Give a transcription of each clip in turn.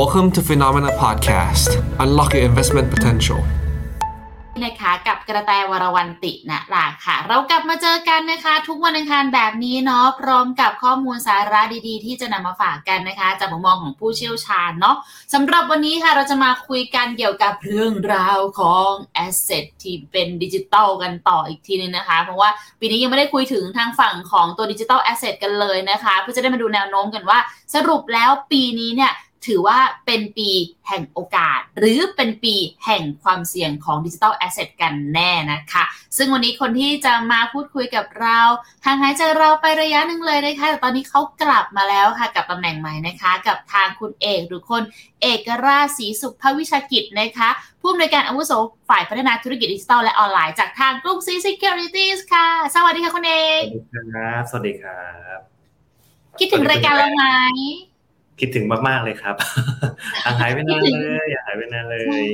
Welcome to Phenomena Podcast. Unlock your investment potential. นะคะกับกระแตวรวันตินะล่ะค่ะ เรากลับมาเจอกันนะคะ ทุกวันอังคารแบบนี้เนาะพร้อมกับข้อมูลสาระดีๆ ที่จะนำมาฝากกันนะคะ จากมุมมองของผู้เชี่ยวชาญเนาะสำหรับวันนี้ค่ะเราจะมาคุยกันเกี่ยวกับเรื่องราวของ asset ที่เป็นดิจิตอลกันต่ออีกทีนึงนะคะ เพราะว่าปีนี้ยังไม่ได้คุยถึงทางฝั่งของตัว digital asset กันเลยนะคะ เพื่อจะได้มาดูแนวโน้มกันว่า สรุปแล้วปีนี้เนี่ย ถือว่าเป็นปีแห่งโอกาส หรือเป็นปีแห่งความเสี่ยงของดิจิทัลแอสเซทกันแน่นะคะ ซึ่งวันนี้คนที่จะมาพูดคุยกับเราห่างหายจากเราไประยะหนึ่งเลยนะคะแต่ตอนนี้เขากลับมาแล้วค่ะกับตำแหน่งใหม่นะคะ กับทางคุณเอกหรือคนเอกราชศรีสุภวิชากิจนะคะผู้อำนวยการอาวุโสฝ่ายพัฒนาธุรกิจดิจิทัลและออนไลน์จากทางกรุงศรี Securities ค่ะ สวัสดีค่ะคุณเอกสวัสดีครับสวัสดีครับ คิดถึงรายการเราไหม คิดถึงมากๆเลยครับห่างหายไปนานเลยอย่าหายไปนานเลย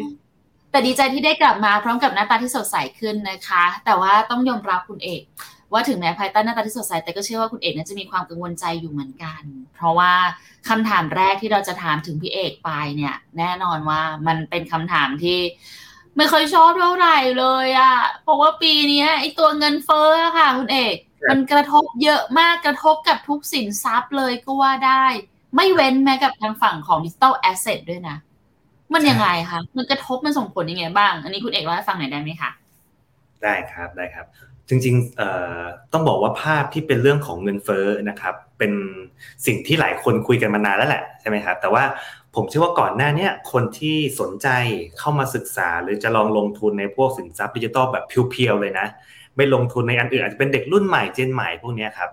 แต่ดีใจที่ได้กลับมาพร้อมกับหน้าตาที่สดใสขึ้นนะคะ แต่ว่าต้องยอมรับคุณเอกว่าถึงแม้ภายใต้หน้าตาที่สดใสแต่ก็เชื่อว่าคุณเอกน่าจะมีความกังวลใจอยู่เหมือนกัน เพราะว่าคำถามแรกที่เราจะถามถึงพี่เอกไปเนี่ย แน่นอนว่ามันเป็นคำถามที่ ไม่เคยชอบเท่าไหร่เลยอะเพราะว่าปีนี้ไอตัวเงินเฟ้อค่ะ คุณเอก มันกระทบเยอะมากกระทบกับทุกสินทรัพย์เลยก็ว่าได้ ไม่เว้นแม้กับทางฝั่งของดิจิตอลแอสเซทด้วยนะ มันยังไงคะ มันกระทบมันส่งผลยังไงบ้าง อันนี้คุณเอกเล่าให้ฟังหน่อยได้ไหมคะ ได้ครับได้ครับ จริงๆต้องบอกว่าภาพที่เป็นเรื่องของเงินเฟ้อนะครับ เป็นสิ่งที่หลายคนคุยกันมานานแล้วแหละใช่ไหมครับ แต่ว่าผมเชื่อว่าก่อนหน้านี้คนที่สนใจเข้ามาศึกษา หรือจะลองลงทุนในพวกสินทรัพย์ดิจิตอลแบบเพียวๆเลยนะ ไม่ลงทุนในอันอื่นอาจจะเป็นเด็กรุ่นใหม่ gen ใหม่พวกนี้ครับ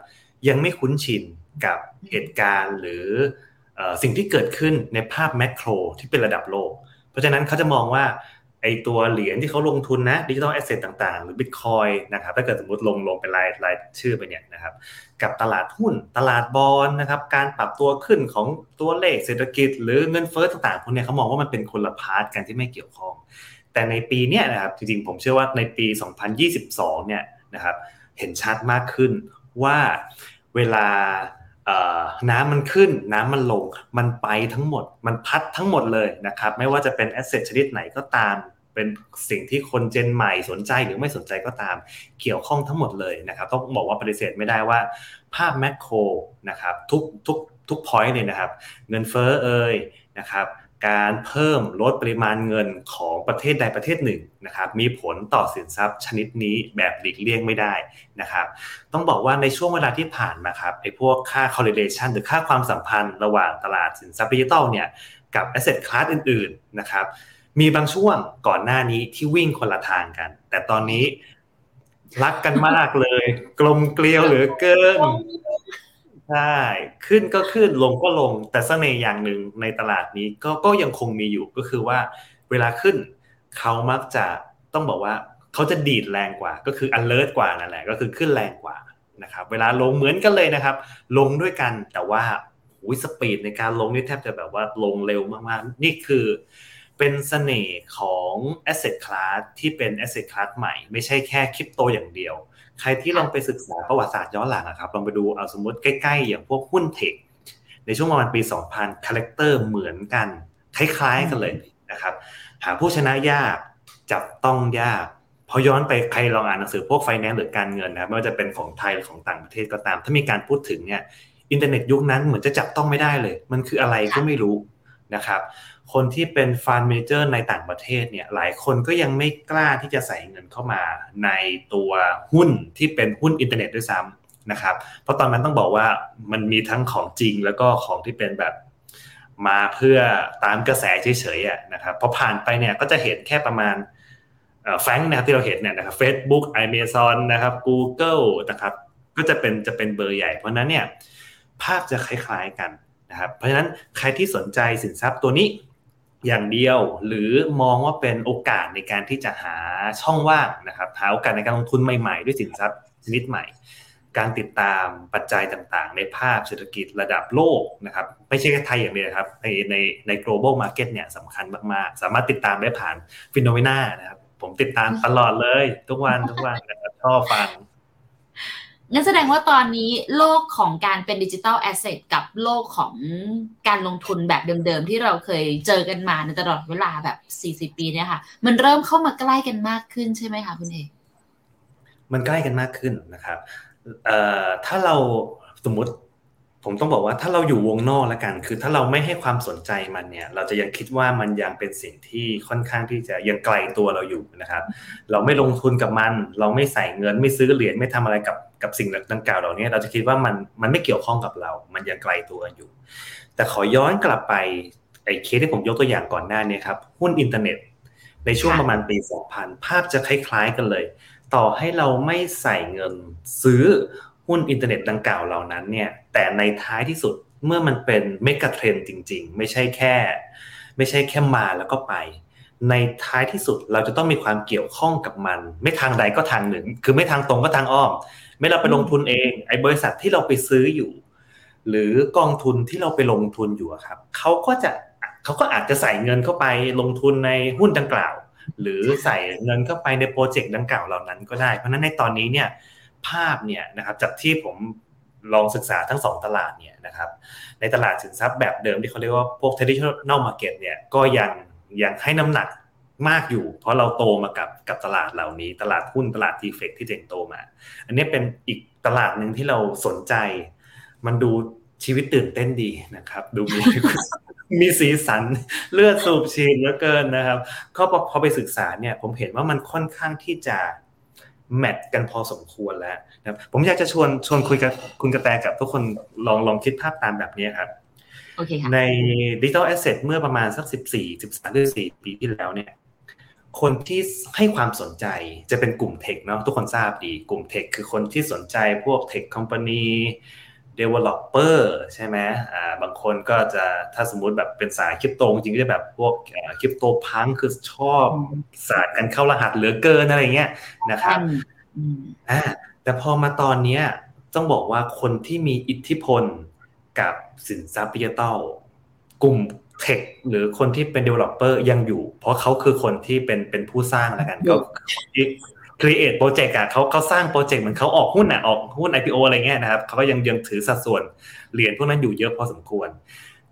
ยังไม่คุ้นชิน กับเหตุการณ์หรือสิ่งที่เกิดขึ้นในภาพ macro ที่เป็นระดับโลก เพราะฉะนั้นเขาจะมองว่าไอตัวเหรียญที่เขาลงทุนนะ digital asset ต่างๆ หรือบิตคอยนะครับถ้าเกิดสมมติลงลงเป็นรายรายชื่อไปเนี่ยนะครับกับตลาดหุ้นตลาดบอลนะครับการปรับตัวขึ้นของตัวเลขเศรษฐกิจ หรือเงินเฟ้อต่างๆพวกนี้เขามองว่ามันเป็นคนละ part กันที่ไม่เกี่ยวข้อง แต่ในปีเนี้ยนะครับจริงๆผมเชื่อว่าในปี 2022เนี่ยนะครับเห็นชัดมากขึ้นว่าเวลา น้ำมันขึ้นน้ำมันลง มันไปทั้งหมด มันพัดทั้งหมดเลยนะครับ ไม่ว่าจะเป็น asset ชนิดไหนก็ตาม เป็นสิ่งที่คน gen ใหม่สนใจหรือไม่สนใจก็ตาม เกี่ยวข้องทั้งหมดเลยนะครับ ต้องบอกว่าปฏิเสธไม่ได้ว่า ภาพแมคโครนะครับทุกทุกทุกพอยต์เลยนะครับ เงินเฟ้อเอ่ยนะครับ การเพิ่มลดปริมาณเงินของประเทศใดประเทศหนึ่งนะครับมีผลต่อสินทรัพย์ชนิดนี้แบบหลีกเลี่ยงไม่ได้นะครับต้องบอกว่าในช่วงเวลาที่ผ่านมาครับไอ้พวกค่า correlation หรือค่าความสัมพันธ์ระหว่างตลาดสินทรัพย์ดิจิทัลเนี่ยกับ asset class อื่นๆนะครับมีบางช่วงก่อนหน้านี้ที่วิ่งคนละทางกัน แต่ตอนนี้รักกันมากเลย กลมเกลียวเหลือเกิน ใช่ขึ้นก็ขึ้นลงก็ลง แต่เสน่ห์อย่างหนึ่งในตลาดนี้ก็ก็ยังคงมีอยู่ก็คือว่าเวลาขึ้นเขามักจะต้องบอกว่าเขาจะดีดแรงกว่า ก็คือ alert กว่านั่นแหละก็คือขึ้นแรงกว่านะครับเวลาลงเหมือนกันเลยนะครับ ลงด้วยกันแต่ว่าหุยสปีดในการลงนี่แทบจะแบบว่าลงเร็วมากๆ นี่คือเป็นเสน่ห์ของ asset class ที่เป็น asset class ใหม่ ไม่ใช่แค่คริปโตอย่างเดียว ใครที่ลองไปศึกษาประวัติศาสตร์ย้อนหลังครับลองไปดูเอาสมมติใกล้ๆ อย่างพวกหุ้น tech ในช่วงประมาณปี 2000 character เหมือนกัน คล้ายๆกันเลยนะครับ หาผู้ชนะยากจับต้องยากพอย้อนไปใครลองอ่านหนังสือพวกไฟแนนซ์หรือการเงินนะไม่ว่าจะเป็นของไทยหรือของต่างประเทศก็ตาม ถ้ามีการพูดถึงเนี่ยอินเทอร์เน็ตยุคนั้นเหมือนจะจับต้องไม่ได้เลย มันคืออะไรก็ไม่รู้นะครับ คนที่เป็น fund manager ในต่างประเทศเนี่ยหลายคนก็ยังไม่กล้าที่จะใส่เงินเข้ามาในตัวหุ้นที่เป็นหุ้นอินเทอร์เน็ตด้วยซ้ำนะครับ เพราะตอนนั้นต้องบอกว่ามันมีทั้งของจริงแล้วก็ของที่เป็นแบบมาเพื่อตามกระแสเฉยๆนะครับพอผ่านไปเนี่ยก็จะเห็นแค่ประมาณ FAANG นะครับที่เราเห็นเนี่ยนะครับ Facebook Amazon นะครับ Google นะครับก็จะเป็นจะเป็นเบอร์ใหญ่ เพราะนั้นเนี่ยภาพจะคล้ายๆกันนะครับเพราะฉะนั้นใครที่สนใจสินทรัพย์ตัวนี้ อย่างเดียว หรือมองว่าเป็นโอกาสในการที่จะหาช่องว่างนะครับหาโอกาสในการลงทุนใหม่ๆ ด้วยสินทรัพย์ชนิดใหม่ การติดตามปัจจัยต่างๆ ในภาพเศรษฐกิจระดับโลกนะครับไม่ใช่แค่ไทยอย่างเดียวครับในในใน global market เนี่ยสำคัญมากๆ สามารถติดตามได้ผ่านฟิโนเมนานะครับผมติดตามตลอดเลย ทุกวันทุกวันนะครับชอบฟัง งั้นแสดงว่าตอนนี้โลกของการเป็นดิจิทัลแอสเซทกับโลกของการลงทุนแบบเดิมๆ ที่เราเคยเจอกันมาในตลอดเวลาแบบ 40 ปีเนี่ยค่ะ มันเริ่มเข้ามาใกล้กันมากขึ้นใช่ไหมคะคุณเอกมันใกล้กันมากขึ้นนะครับถ้าเราสมมติผมต้องบอกว่าถ้าเราอยู่วงนอกแล้วกัน คือถ้าเราไม่ให้ความสนใจมันเนี่ย เราจะยังคิดว่ามันยังเป็นสิ่งที่ค่อนข้างที่จะยังไกลตัวเราอยู่นะครับ เราไม่ลงทุนกับมัน เราไม่ใส่เงินไม่ซื้อเหรียญไม่ทำอะไรกับ กับสิ่งดังกล่าวเหล่านี้ เราจะคิดว่ามันมันไม่เกี่ยวข้องกับเรา มันยังไกลตัวอยู่ แต่ขอย้อนกลับไปไอ้เคสที่ผมยกตัวอย่างก่อนหน้านี้ครับหุ้นอินเทอร์เน็ต ในช่วงประมาณปี 2000 ภาพจะคล้ายๆกันเลย ต่อให้เราไม่ใส่เงินซื้อหุ้นอินเทอร์เน็ตดังกล่าวเหล่านั้นเนี่ยแต่ในท้ายที่สุดเมื่อมันเป็น megatrend จริง ๆ ไม่ใช่แค่ ไม่ใช่แค่มาแล้วก็ไป ในท้ายที่สุดเราจะต้องมีความเกี่ยวข้องกับมัน ไม่ทางใดก็ทางหนึ่ง คือไม่ทางตรงก็ทางอ้อม ไม่เราไปลงทุนเองไอ้บริษัทที่เราไปซื้ออยู่ หรือกองทุนที่เราไปลงทุนอยู่ครับเขาก็จะเขาก็อาจจะใส่เงินเข้าไปลงทุนในหุ้นดังกล่าว หรือใส่เงินเข้าไปในโปรเจกต์ดังกล่าวเหล่านั้นก็ได้ เพราะนั้นในตอนนี้เนี่ยภาพเนี่ยนะครับจากที่ผมลองศึกษาทั้งสองตลาดเนี่ยนะครับในตลาดสินทรัพย์แบบเดิมที่เขาเรียกว่าพวก traditional market เนี่ยก็ยังยังให้น้ำหนัก มากอยู่ เพราะเราโตมากับกับตลาดเหล่านี้ ตลาดหุ้นตลาดทีเฟกที่เจงโตมา อันนี้เป็นอีกตลาดหนึ่งที่เราสนใจ มันดูชีวิตตื่นเต้นดีนะครับ ดูมีมีสีสันเลือดสูบฉีดเหลือเกินนะครับก็พอไปศึกษาเนี่ย ผมเห็นว่ามันค่อนข้างที่จะแมทกันพอสมควรแล้วนะครับผมอยากจะชวนชวนคุยกับคุณกระแตกับทุกคนลองลองคิดภาพตามแบบนี้ครับโอเคค่ะใน digital asset เมื่อประมาณสักสิบสี่สิบสามหรือสี่ปีที่แล้วเนี่ย คนที่ให้ความสนใจจะเป็นกลุ่ม tech เนาะทุกคนทราบดีกลุ่ม tech คือคนที่สนใจพวก tech company developer ใช่ไหมอ่าบางคนก็จะถ้าสมมุติแบบเป็นสายคริปโตจริงก็จะแบบพวก cryptopunk คือชอบศาสตร์การเข้ารหัสเหลือเกินอะไรเงี้ยนะครับอ่าแต่พอมาตอนเนี้ยต้องบอกว่าคนที่มีอิทธิพลกับสินทรัพย์ดิจิตอลกลุ่ม เทคหรือคนที่เป็น developer ยังอยู่ เพราะเขาคือคนที่เป็นเป็นผู้สร้างแล้วกันก็ที่ create project อะเขาเขาสร้างโปรเจกต์เหมือนเขาออกหุ้นอะออกหุ้น IPO อะไรเงี้ยนะครับเขาก็ยังยังถือสัดส่วนเหรียญพวกนั้นอยู่เยอะพอสมควร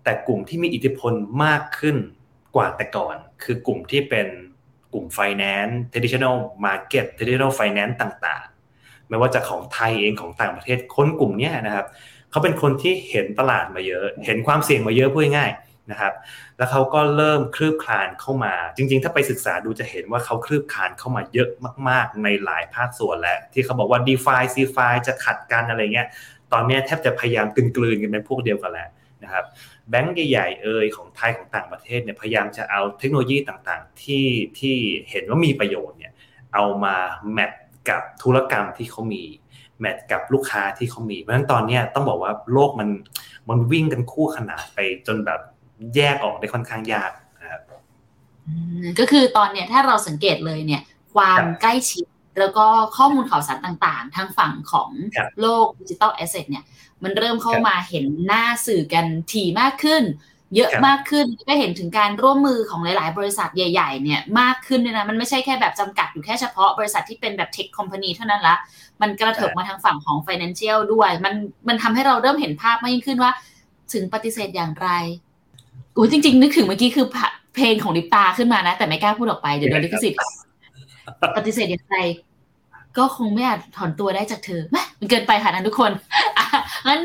แต่กลุ่มที่มีอิทธิพลมากขึ้นกว่าแต่ก่อน คือกลุ่มที่เป็นกลุ่ม finance traditional market traditional finance ต่างๆ ไม่ว่าจะของไทยเองของต่างประเทศคนกลุ่มนี้นะครับเขาเป็นคนที่เห็นตลาดมาเยอะ เห็นความเสี่ยงมาเยอะพูดง่ายๆ นะครับ แล้วเขาก็เริ่มคลืบคลานเข้ามา จริง ๆ ถ้าไปศึกษาดูจะเห็นว่าเขาคลืบคลานเข้ามาเยอะมาก ๆ ในหลายภาคส่วนแล้วที่เขาบอกว่า d e f i c f i จะขัดกันอะไรเงี้ย ตอนนี้แทบจะพยายามกลืนๆกันเป็นพวกเดียวกันแล้วนะครับ แบงก์ใหญ่ๆเอ่ยของไทยของต่างประเทศเนี่ยพยายามจะเอาเทคโนโลยีต่างๆ ที่ที่เห็นว่ามีประโยชน์เนี่ยเอามาแมทกับธุรกรรมที่เขามีแมทกับลูกค้าที่เขามี เพราะฉะนั้นตอนนี้ต้องบอกว่าโลกมันมันวิ่งกันคู่ขนานไปจนแบบ แยกออกได้ค่อนข้างยากนะครับก็คือตอนเนี้ยถ้าเราสังเกตเลยเนี่ย ความใกล้ชิดแล้วก็ข้อมูลข่าวสารต่างๆ ทางฝั่งของโลก digital asset เนี่ย มันเริ่มเข้ามาเห็นหน้าสื่อกันถี่มากขึ้น เยอะมากขึ้นก็เห็นถึงการร่วมมือของหลาย ๆ บริษัทใหญ่ ๆ เนี่ยมากขึ้นเลยนะ มันไม่ใช่แค่แบบจำกัดอยู่แค่เฉพาะบริษัทที่เป็นแบบ tech company เท่านั้นละ มันกระเถิบมาทางฝั่งของ Financial ด้วย มันมันทำให้เราเริ่มเห็นภาพมากยิ่งขึ้นว่า ถึงปฏิเสธอย่างไร อุ้ยจริง ๆ นึกถึงเมื่อกี้คือเพลงของลิปตาขึ้นมานะ แต่ไม่กล้าพูดออกไปเดี๋ยวโดนลิขสิทธิ์ปฏิเสธอย่างไรก็คงไม่อาจถอนตัวได้จากเธอมันเกินไปค่ะนั้นทุกคนงั้น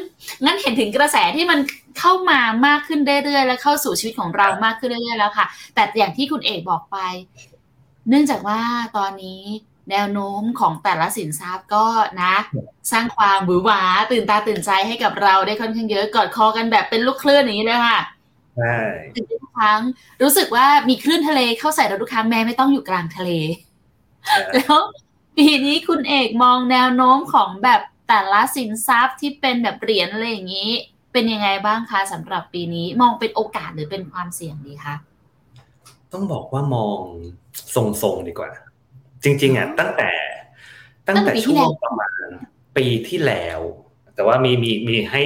งั้นเห็นถึงกระแสที่มันเข้ามามากขึ้นเรื่อยๆและเข้าสู่ชีวิตของเรามากขึ้นเรื่อยๆแล้วค่ะ แต่อย่างที่คุณเอกบอกไป เนื่องจากว่าตอนนี้แนวโน้มของแต่ละสินทรัพย์ก็นะ สร้างความบือหวาตื่นตาตื่นใจให้กับเราได้ค่อนข้างเยอะกอดคอกันแบบเป็นลูกคลื่นอย่างนี้เลยค่ะ ใช่ทุกครั้ง รู้สึกว่ามีคลื่นทะเลเข้าใส่เราทุกครั้งแม้ไม่ต้องอยู่กลางทะเล แล้วปีนี้คุณเอกมองแนวโน้มของแบบแต่ละสินทรัพย์ที่เป็นแบบเหรียญอะไรอย่างนี้ เป็นยังไงบ้างคะสำหรับปีนี้มองเป็นโอกาสหรือเป็นความเสี่ยงดีคะต้องบอกว่ามองทรงๆดีกว่า จริง ๆอะตั้งแต่ ตั้งแต่ช่วงประมาณปีที่แล้ว แต่ว่ามีมีมีให้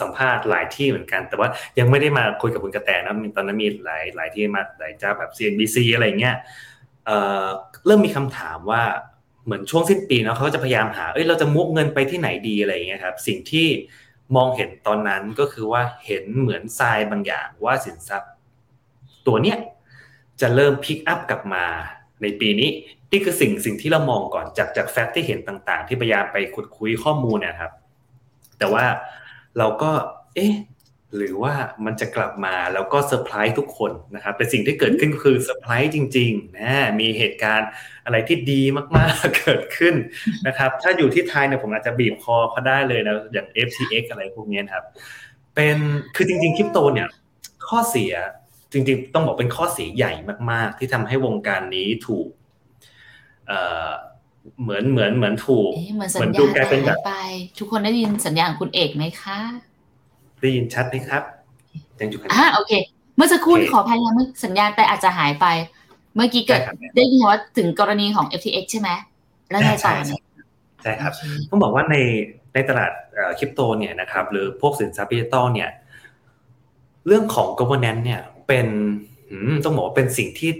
สัมภาษณ์หลายที่เหมือนกัน แต่ว่ายังไม่ได้มาคุยกับคุณกระแตนะตอนนั้นมีหลายหลายที่มาหลายเจ้าแบบ CNBC อะไรเงี้ยเริ่มมีคำถามว่าเหมือนช่วงสิ้นปีเนาะเขาจะพยายามหาเอ้ยเราจะมุกเงินไปที่ไหนดีอะไรเงี้ยครับสิ่งที่มองเห็นตอนนั้นก็คือว่าเห็นเหมือนทรายบางอย่างว่าสินทรัพย์ ตัวเนี้ยจะเริ่มพิกอัพกลับมาในปีนี้นี่คือสิ่งสิ่งที่เรามองก่อนจากจากแฟกต์ที่เห็นต่างๆ ที่พยายามไปขุดคุยข้อมูลเนี่ยครับ แต่ว่าเราก็ เอ๊ะ หรือว่ามันจะกลับมาแล้วก็เซอร์ไพรส์ทุกคนนะครับแต่สิ่งที่เกิดขึ้นคือเซอร์ไพรส์จริงๆนะมีเหตุการณ์อะไรที่ดีมากๆ เกิดขึ้นนะครับ ถ้าอยู่ที่ไทยเนี่ยผมอาจจะบีบคอเขาได้เลยนะอย่าง FTX อะไรพวกนี้ครับ เป็นคือจริงๆคริปโตเนี่ย ข้อเสียจริงๆ ต้องบอกเป็นข้อเสียใหญ่มาก ๆ ที่ทำให้วงการนี้ถูก เอ่อเหมือนเหมือนเหมือนถูกเหมือนสัญญาณหายไป ทุกคนได้ยินสัญญาณคุณเอกไหมคะ ได้ยินชัดไหมครับยังอยู่กันอ่าโอเค เมื่อสักครู่ขอพยายามสัญญาณแต่อาจจะหายไป เมื่อกี้เกิดได้ยินว่าถึงกรณีของ FTX ใช่ไหมแล้วไงต่อเนี่ยใช่ครับต้องบอกว่าในในตลาดคริปโตเนี่ยนะครับ หรือพวกสินทรัพย์ดิจิตอลเนี่ย เรื่องของ governance เนี่ยเป็นต้องบอกว่าเป็นสิ่งที่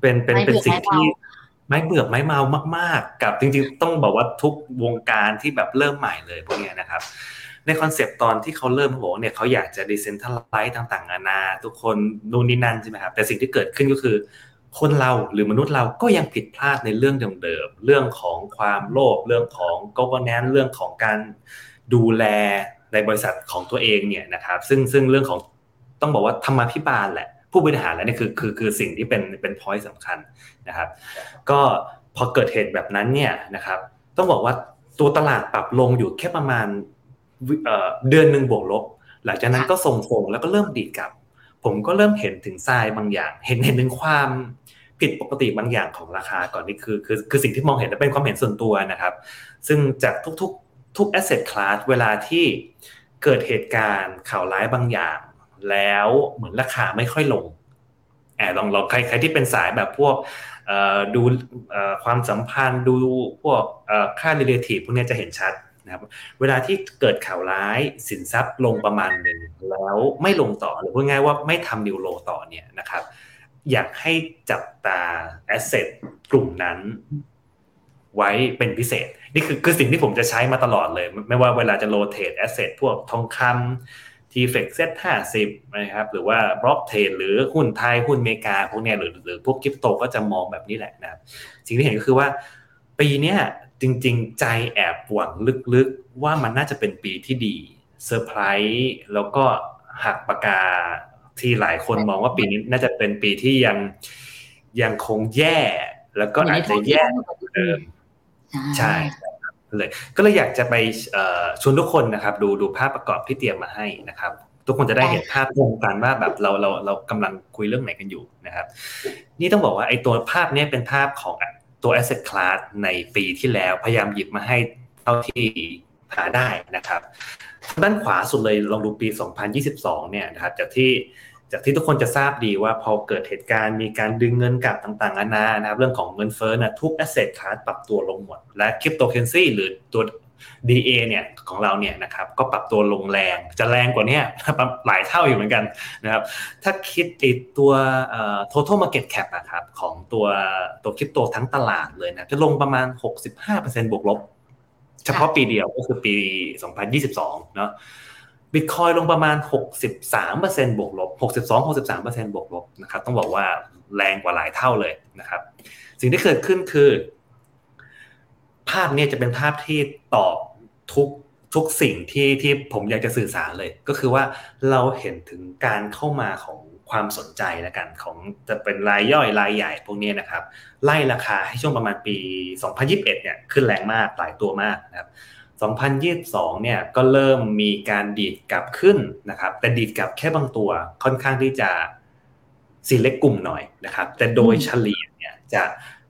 เป็นเป็นเป็นสิ่งที่ ไม่เบื่อไม่เมามาก ๆ กับจริงๆ ต้องบอกว่าทุกวงการที่แบบเริ่มใหม่เลยพวกนี้นะครับ ในคอนเซปต์ตอนที่เขาเริ่มเขาบอกเนี่ยเขาอยากจะ decentralize ต่างๆนานาทุกคนนู่นนี่นั่นใช่ไหมครับแต่สิ่งที่เกิดขึ้นก็คือ คนเราหรือมนุษย์เราก็ยังผิดพลาดในเรื่องเดิมๆเรื่องของความโลภเรื่องของ governance เรื่องของการดูแลในบริษัทของตัวเองเนี่ยนะครับ ซึ่งซึ่งเรื่องของต้องบอกว่าธรรมาภิบาลแหละ ผู้บริหารแล้วนี่คือคือคือสิ่งที่เป็นเป็นพอยต์สำคัญนะครับ ก็พอเกิดเหตุแบบนั้นเนี่ยนะครับ ต้องบอกว่าตัวตลาดปรับลงอยู่แค่ประมาณเดือนหนึ่งบวกลบ หลังจากนั้นก็ส่งฟงแล้วก็เริ่มดีดกลับ ผมก็เริ่มเห็นถึงทรายบางอย่าง เห็นเห็นถึงความผิดปกติบางอย่างของราคาก่อนนี่คือคือคือสิ่งที่มองเห็นและเป็นความเห็นส่วนตัวนะครับ ซึ่งจากทุกๆ ทุก asset class เวลาที่เกิดเหตุการณ์ข่าวร้ายบางอย่าง แล้วเหมือนราคาไม่ค่อยลงแอบลองลองใครใครที่เป็นสายแบบพวกดูความสัมพันธ์ดูพวกค่า relative พวกนี้จะเห็นชัดนะครับเวลาที่เกิดข่าวร้ายสินทรัพย์ลงประมาณหนึ่งแล้วไม่ลงต่อหรือพูดง่ายว่าไม่ทำนิวโลต่อเนี่ยนะครับ อยากให้จับตาแอสเซทกลุ่มนั้น ไว้เป็นพิเศษ นี่คือคือสิ่งที่ผมจะใช้มาตลอดเลย ไม่ว่าเวลาจะ rotate asset พวกทองคำ TFEX SET ห้าสิบนะครับหรือว่า block trade หรือหุ้นไทยหุ้นอเมริกาพวกนี้หรือหรือพวกคริปโตก็จะมองแบบนี้แหละนะครับสิ่งที่เห็นก็คือว่า ปีนี้จริง ๆ ใจแอบหวังลึกๆ ว่ามันน่าจะเป็นปีที่ดีเซอร์ไพรส์แล้วก็หักปากกาที่หลายคนมองว่าปีนี้น่าจะเป็นปีที่ยังยังคงแย่ แล้วก็อาจจะแย่เดิมใช่ เลยก็เลยอยากจะไปชวนทุกคนนะครับ ดูดูภาพประกอบที่เตรียมมาให้นะครับ ทุกคนจะได้เห็นภาพตรงกันว่าแบบเราเราเรากำลังคุยเรื่องไหนกันอยู่นะครับ นี่ต้องบอกว่าไอ้ตัวภาพนี้เป็นภาพของตัว asset class ในปีที่แล้วพยายามหยิบมาให้เท่าที่หาได้นะครับ ด้านขวาสุดเลยลองดูปี 2022 เนี่ยนะครับจากที่ จากที่ทุกคนจะทราบดีว่าพอเกิดเหตุการณ์มีการดึงเงินกลับต่างๆนานานะครับเรื่องของเงินเฟ้อนะทุก asset class ปรับตัวลงหมด และคริปโตเคอเรนซีหรือตัว DA เนี่ยของเราเนี่ยนะครับก็ปรับตัวลงแรงจะแรงกว่านี้หลายเท่าอยู่เหมือนกันนะครับถ้าคิดติดตัว total market cap อะครับของตัวตัวคริปโตทั้งตลาดเลยนะจะลงประมาณ 65%บวกลบ เฉพาะปีเดียวก็คือปี 2022 เนาะ บิตคอยลงประมาณ 63%บวกลบ 62-63%บวกลบนะครับ ต้องบอกว่าแรงกว่าหลายเท่าเลยนะครับ สิ่งที่เกิดขึ้นคือ ภาพนี้จะเป็นภาพที่ตอบทุกทุกสิ่งที่ที่ผมอยากจะสื่อสารเลย ก็คือว่าเราเห็นถึงการเข้ามาของความสนใจแล้วกันของจะเป็นรายย่อยรายใหญ่พวกนี้นะครับ ไล่ราคาให้ช่วงประมาณปี 2021 เนี่ยขึ้นแรงมากหลายตัวมากนะครับ 2022 เนี่ยก็เริ่มมีการดีดกลับขึ้นนะครับ แต่ดีดกลับแค่บางตัวค่อนข้างที่จะสีเล็กกลุ่มหน่อยนะครับ แต่โดยเฉลี่ยเนี่ยจะ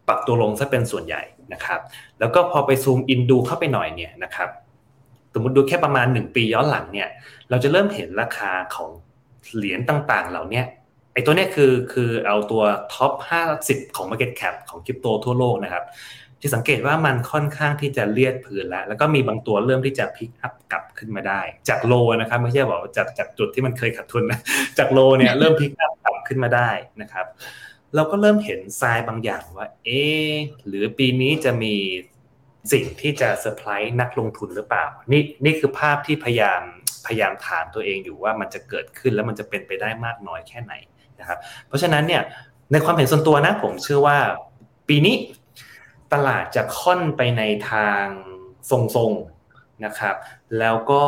ปรับตัวลงซะเป็นส่วนใหญ่นะครับ แล้วก็พอไปซูมอินดูเข้าไปหน่อยเนี่ยนะครับ สมมติดูแค่ประมาณ 1 ปีย้อนหลังเนี่ย เราจะเริ่มเห็นราคาของเหรียญต่างๆ เหล่านี้ไอ้ตัวนี้คือคือเอาตัวtop 50 ของ Market Cap ของคริปโตทั่วโลกนะครับ สังเกตว่ามันค่อนข้างที่จะเลียดพื้นแล้ว แล้วก็มีบางตัวเริ่มที่จะ pick up กลับขึ้นมาได้ จาก low นะครับไม่ใช่บอกจากจากจุดที่มันเคยขาดทุนนะจาก low เนี่ยเริ่ม pick up กลับขึ้นมาได้นะครับ เราก็เริ่มเห็นทรายบางอย่างว่า เอ๊หรือปีนี้จะมีสิ่งที่จะเซอร์ไพรส์นักลงทุนหรือเปล่า นี่นี่คือภาพที่พยายามพยายามถามตัวเองอยู่ว่ามันจะเกิดขึ้นแล้วมันจะเป็นไปได้มากน้อยแค่ไหนนะครับ เพราะฉะนั้นเนี่ยในความเห็นส่วนตัวนะผมเชื่อว่าปีนี้ ตลาดจะค่อนไปในทางทรงๆนะครับ แล้วก็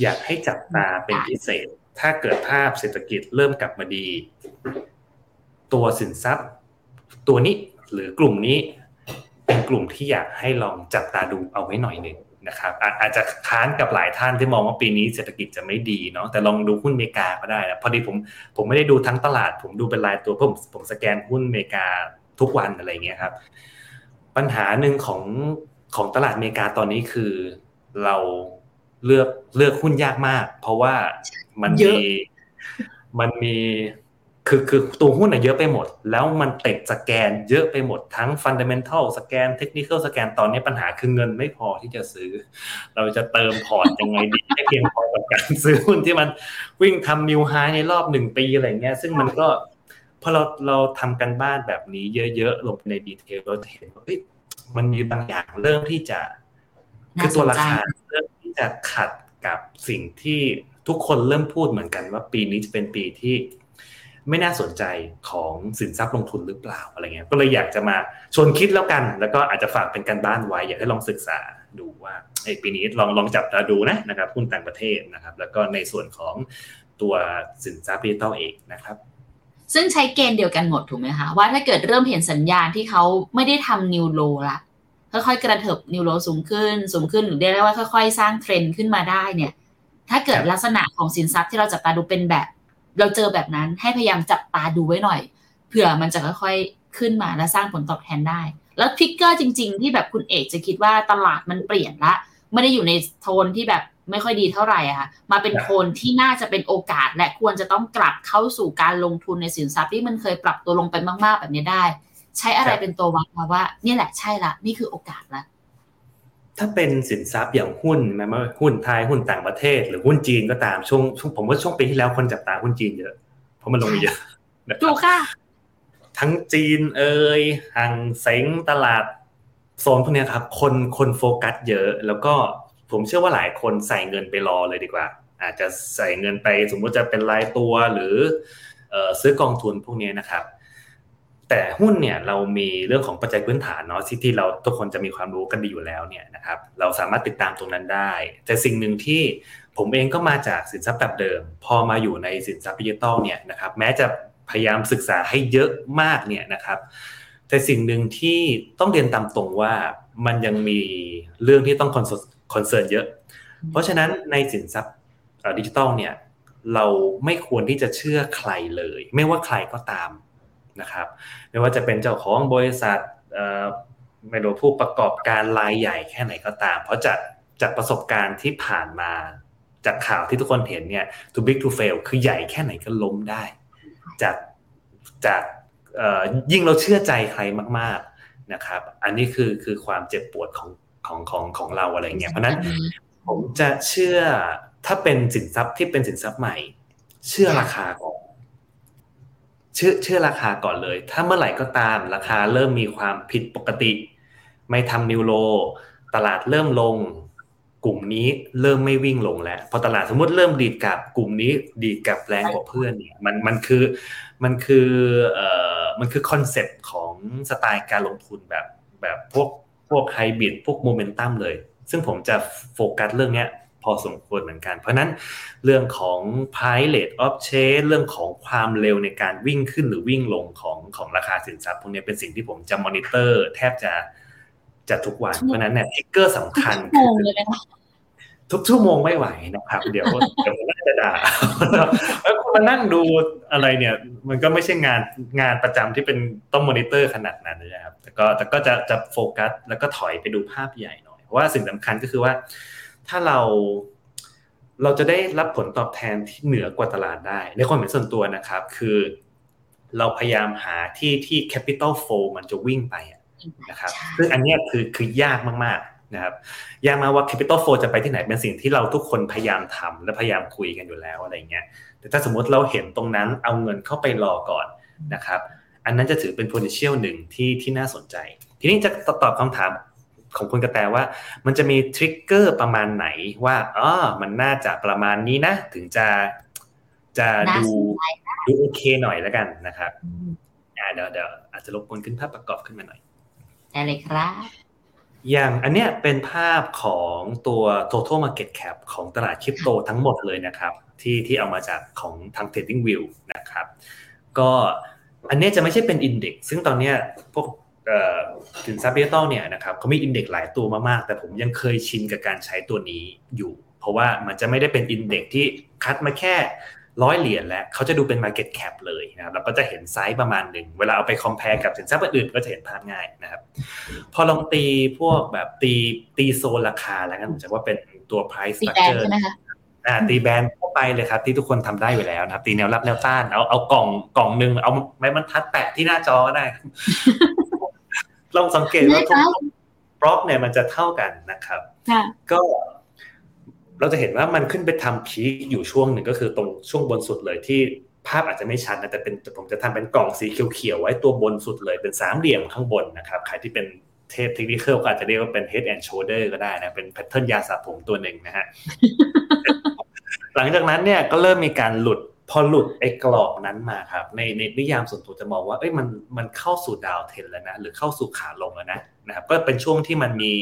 อยากให้จับตาเป็นพิเศษ ถ้าเกิดภาพเศรษฐกิจเริ่มกลับมาดี ตัวสินทรัพย์ ตัวนี้หรือกลุ่มนี้เป็นกลุ่มที่อยากให้ลองจับตาดูเอาไว้หน่อยหนึ่งนะครับอาจจะค้านกับหลายท่านที่มองว่าปีนี้เศรษฐกิจจะไม่ดีเนาะแต่ลองดูหุ้นอเมริกาก็ได้นะพอดีผมผมไม่ได้ดูทั้งตลาด ผมดูเป็นรายตัวผมผมสแกนหุ้นอเมริกาทุกวันอะไรเงี้ยครับ ปัญหาหนึ่งของของตลาดอเมริกาตอนนี้คือเราเลือกเลือกหุ้นยากมาก เพราะว่ามันมีมันมีคือคือตัวหุ้นอะเยอะไปหมด แล้วมันติดสแกนเยอะไปหมดทั้ง fundamental scan technical scan ตอนนี้ปัญหาคือเงินไม่พอที่จะซื้อ เราจะเติมพอร์ตยังไงดีให้เพียงพอกับการซื้อหุ้นที่มันวิ่งทำนิวไฮในรอบหนึ่งปีอะไรเงี้ย ซึ่งมันก็ พอเราเราทำกันบ้านแบบนี้เยอะๆลงในดีเทลเราเห็นว่ามันมีบางอย่างเริ่มที่จะคือตัวราคาเริ่มที่จะขัดกับสิ่งที่ทุกคนเริ่มพูดเหมือนกันว่าปีนี้จะเป็นปีที่ไม่น่าสนใจของสินทรัพย์ลงทุนหรือเปล่าอะไรเงี้ย ก็เลยอยากจะมาชวนคิดแล้วกัน แล้วก็อาจจะฝากเป็นการบ้านไว้ อยากให้ลองศึกษาดูว่าไอ้ปีนี้ลองลองจับตาดูนะนะครับหุ้นต่างประเทศนะครับ แล้วก็ในส่วนของตัวสินทรัพย์ดิจิตอลเองนะครับ ซึ่งใช้เกณฑ์เดียวกันหมดถูกไหมคะว่าถ้าเกิดเริ่มเห็นสัญญาณที่เขาไม่ได้ทำ new low ละค่อยๆกระเถิบ new low สูงขึ้น สูงขึ้นหรือเรียกได้ว่าค่อย ๆ สร้างเทรนด์ขึ้นมาได้เนี่ย ถ้าเกิดลักษณะของสินทรัพย์ที่เราจับตาดูเป็นแบบ เราเจอแบบนั้นให้พยายามจับตาดูไว้หน่อยเผื่อมันจะค่อยๆขึ้นมาและสร้างผลตอบแทนได้ แล้วทริกเกอร์จริง ๆ ที่แบบคุณเอกจะคิดว่าตลาดมันเปลี่ยนละไม่ได้อยู่ในโทนที่แบบ ไม่ค่อยดีเท่าไหร่อะค่ะ มาเป็นโทนที่น่าจะเป็นโอกาสและควรจะต้องกลับเข้าสู่การลงทุนในสินทรัพย์ที่มันเคยปรับตัวลงไปมาก ๆ แบบนี้ได้ ใช้อะไรเป็นตัววัดมาว่า นี่แหละใช่ละ นี่คือโอกาสละถ้าเป็นสินทรัพย์อย่างหุ้นไม่ว่าหุ้นไทยหุ้นต่างประเทศ หรือหุ้นจีนก็ตามช่วงช่วงผมว่าช่วงปีที่แล้วคนจับตาหุ้นจีนเยอะเพราะมันลงไปเยอะถูกค่ะ ทั้งจีนเอ่ยห่างเซ็งตลาดโซนพวกนี้ครับ คนคนโฟกัสเยอะแล้วก็ ผมเชื่อว่าหลายคนใส่เงินไปรอเลยดีกว่า อาจจะใส่เงินไปสมมุติจะเป็นรายตัวหรือซื้อกองทุนพวกนี้นะครับ แต่หุ้นเนี่ยเรามีเรื่องของปัจจัยพื้นฐานเนาะที่ที่เราทุกคนจะมีความรู้กันดีอยู่แล้วเนี่ยนะครับ เราสามารถติดตามตรงนั้นได้ แต่สิ่งหนึ่งที่ผมเองก็มาจากสินทรัพย์แบบเดิม พอมาอยู่ในสินทรัพย์ดิจิตอลเนี่ยนะครับ แม้จะพยายามศึกษาให้เยอะมากเนี่ยนะครับ แต่สิ่งหนึ่งที่ต้องเรียนตามตรงว่ามันยังมีเรื่องที่ต้อง con- concern เยอะ เพราะฉะนั้นในสินทรัพย์ดิจิตอลเนี่ยเราไม่ควรที่จะเชื่อใครเลย ไม่ว่าใครก็ตามนะครับ ไม่ว่าจะเป็นเจ้าของบริษัทไม่รู้ผู้ประกอบการรายใหญ่แค่ไหนก็ตาม เพราะจากจากประสบการณ์ที่ผ่านมาจากข่าวที่ทุกคนเห็นเนี่ย too big to fail คือใหญ่แค่ไหนก็ล้มได้ จากจากยิ่งเราเชื่อใจใครมาก ๆนะครับ อันนี้คือคือความเจ็บปวดของ ของของของเราอะไรเงี้ยเพราะนั้นผมจะเชื่อถ้าเป็นสินทรัพย์ที่เป็นสินทรัพย์ใหม่ เชื่อราคาก่อนเชื่อเชื่อราคาก่อนเลย ถ้าเมื่อไหร่ก็ตามราคาเริ่มมีความผิดปกติ ไม่ทำนิวโล ตลาดเริ่มลง กลุ่มนี้เริ่มไม่วิ่งลงแล้ว พอตลาดสมมติเริ่มดีดกับ กลุ่มนี้ดีดกับแรงกว่าเพื่อนเนี่ยมันมันคือมันคือเอ่อมันคือคอนเซ็ปต์ของสไตล์การลงทุนแบบแบบพวก พวกไฮบริดพวกโมเมนตัมเลย ซึ่งผมจะโฟกัสเรื่องเนี้ยพอสมควรเหมือนกัน เพราะนั้นเรื่องของ rate of change เรื่องของความเร็วในการวิ่งขึ้นหรือวิ่งลงของของราคาสินทรัพย์พวกนี้เป็นสิ่งที่ผมจะมอนิเตอร์ แทบจะจะทุกวัน เพราะนั้นเนี่ย trigger สำคัญ ทุกชั่วโมงไม่ไหวนะครับ เดี๋ยวเดี๋ยวน่าจะด่าแล้วคุณมานั่งดูอะไรเนี่ย มันก็ไม่ใช่งานงานประจำที่เป็นต้องมอนิเตอร์ขนาดนั้นนะครับแต่ก็แต่ก็จะจะโฟกัส แล้วก็ถอยไปดูภาพใหญ่หน่อยเพราะว่าสิ่งสำคัญก็คือว่า ถ้าเราเราจะได้รับผลตอบแทนที่เหนือกว่าตลาดได้ ในความเห็นส่วนตัวนะครับ คือ เราพยายามหาที่ที่ capital flow มันจะวิ่งไปนะครับซึ่งอันนี้คือคือยากมากๆ นะครับยากมากว่า capital flow จะไปที่ไหนเป็นสิ่งที่เราทุกคนพยายามทำและพยายามคุยกันอยู่แล้วอะไรเงี้ยแต่ถ้าสมมติเราเห็นตรงนั้นเอาเงินเข้าไปรอก่อนนะครับอันนั้นจะถือเป็น potential หนึ่งที่ที่น่าสนใจ ทีนี้จะตอบคำถามของคุณกระแตว่า มันจะมีทริกเกอร์ประมาณไหนว่าอ๋อมันน่าจะประมาณนี้นะ ถึงจะจะดูดูโอเคหน่อยแล้วกันนะครับอ่าเดี๋ยวเดี๋ยวอาจจะรบกวนขึ้นภาพประกอบขึ้นมาหน่อยได้เลยครับ อย่างอันเนี้ยเป็นภาพของตัว total market cap ของตลาดคริปโตทั้งหมดเลยนะครับที่ที่เอามาจากของทาง trading view นะครับ ก็อันนี้จะไม่ใช่เป็นอินเด็กซึ่งตอนเนี้ยพวกสินทรัพย์ดิจิตอลเนี่ยนะครับเขามีอินเด็กหลายตัวมากๆ แต่ผมยังเคยชินกับการใช้ตัวนี้อยู่ เพราะว่ามันจะไม่ได้เป็น index ที่คัดมาแค่ ร้อยเหรียญแล้วเขาจะดูเป็น Market Cap เลยนะครับเราก็จะเห็นไซส์ประมาณหนึ่ง เวลาเอาไป compare กับสินทรัพย์อื่นก็จะเห็นภาพง่ายนะครับ พอลองตีพวกแบบตีตีโซนราคาแล้วกันผมจะว่าเป็นตัว price structure ใช่ไหมคะอ่าตี band ทั่วไปเลยครับ ที่ทุกคนทำได้อยู่แล้วนะครับ ตีแนวรับแนวต้านเอาเอากล่องกล่องหนึ่งเอาไม้บรรทัดแปะที่หน้าจอก็ได้ ลองสังเกตว่าทุกบล็อกเนี่ยมันจะเท่ากันนะครับก็ เราจะเห็นว่ามันขึ้นไปทำ peak อยู่ช่วงหนึ่งก็คือตรงช่วงบนสุดเลยที่ภาพอาจจะไม่ชัดนะแต่เป็นผมจะทำเป็นกล่องสีเขียวๆไว้ตัวบนสุดเลยเป็นสามเหลี่ยมข้างบนนะครับใครที่เป็นเทพเทคนิคก็อาจจะเรียกว่าเป็น head and shoulder ก็ได้นะเป็น pattern ยาสระผมตัวหนึ่งนะฮะหลังจากนั้นเนี่ยก็เริ่มมีการหลุด พอหลุดไอ้กรอบนั้นมาครับ ในในนิยามส่วนตัวจะมองว่าเอ้ยมันมันเข้าสู่ดาวเทนแล้วนะหรือเข้าสู่ขาลงแล้วนะนะครับก็เป็นช่วงที่มันมี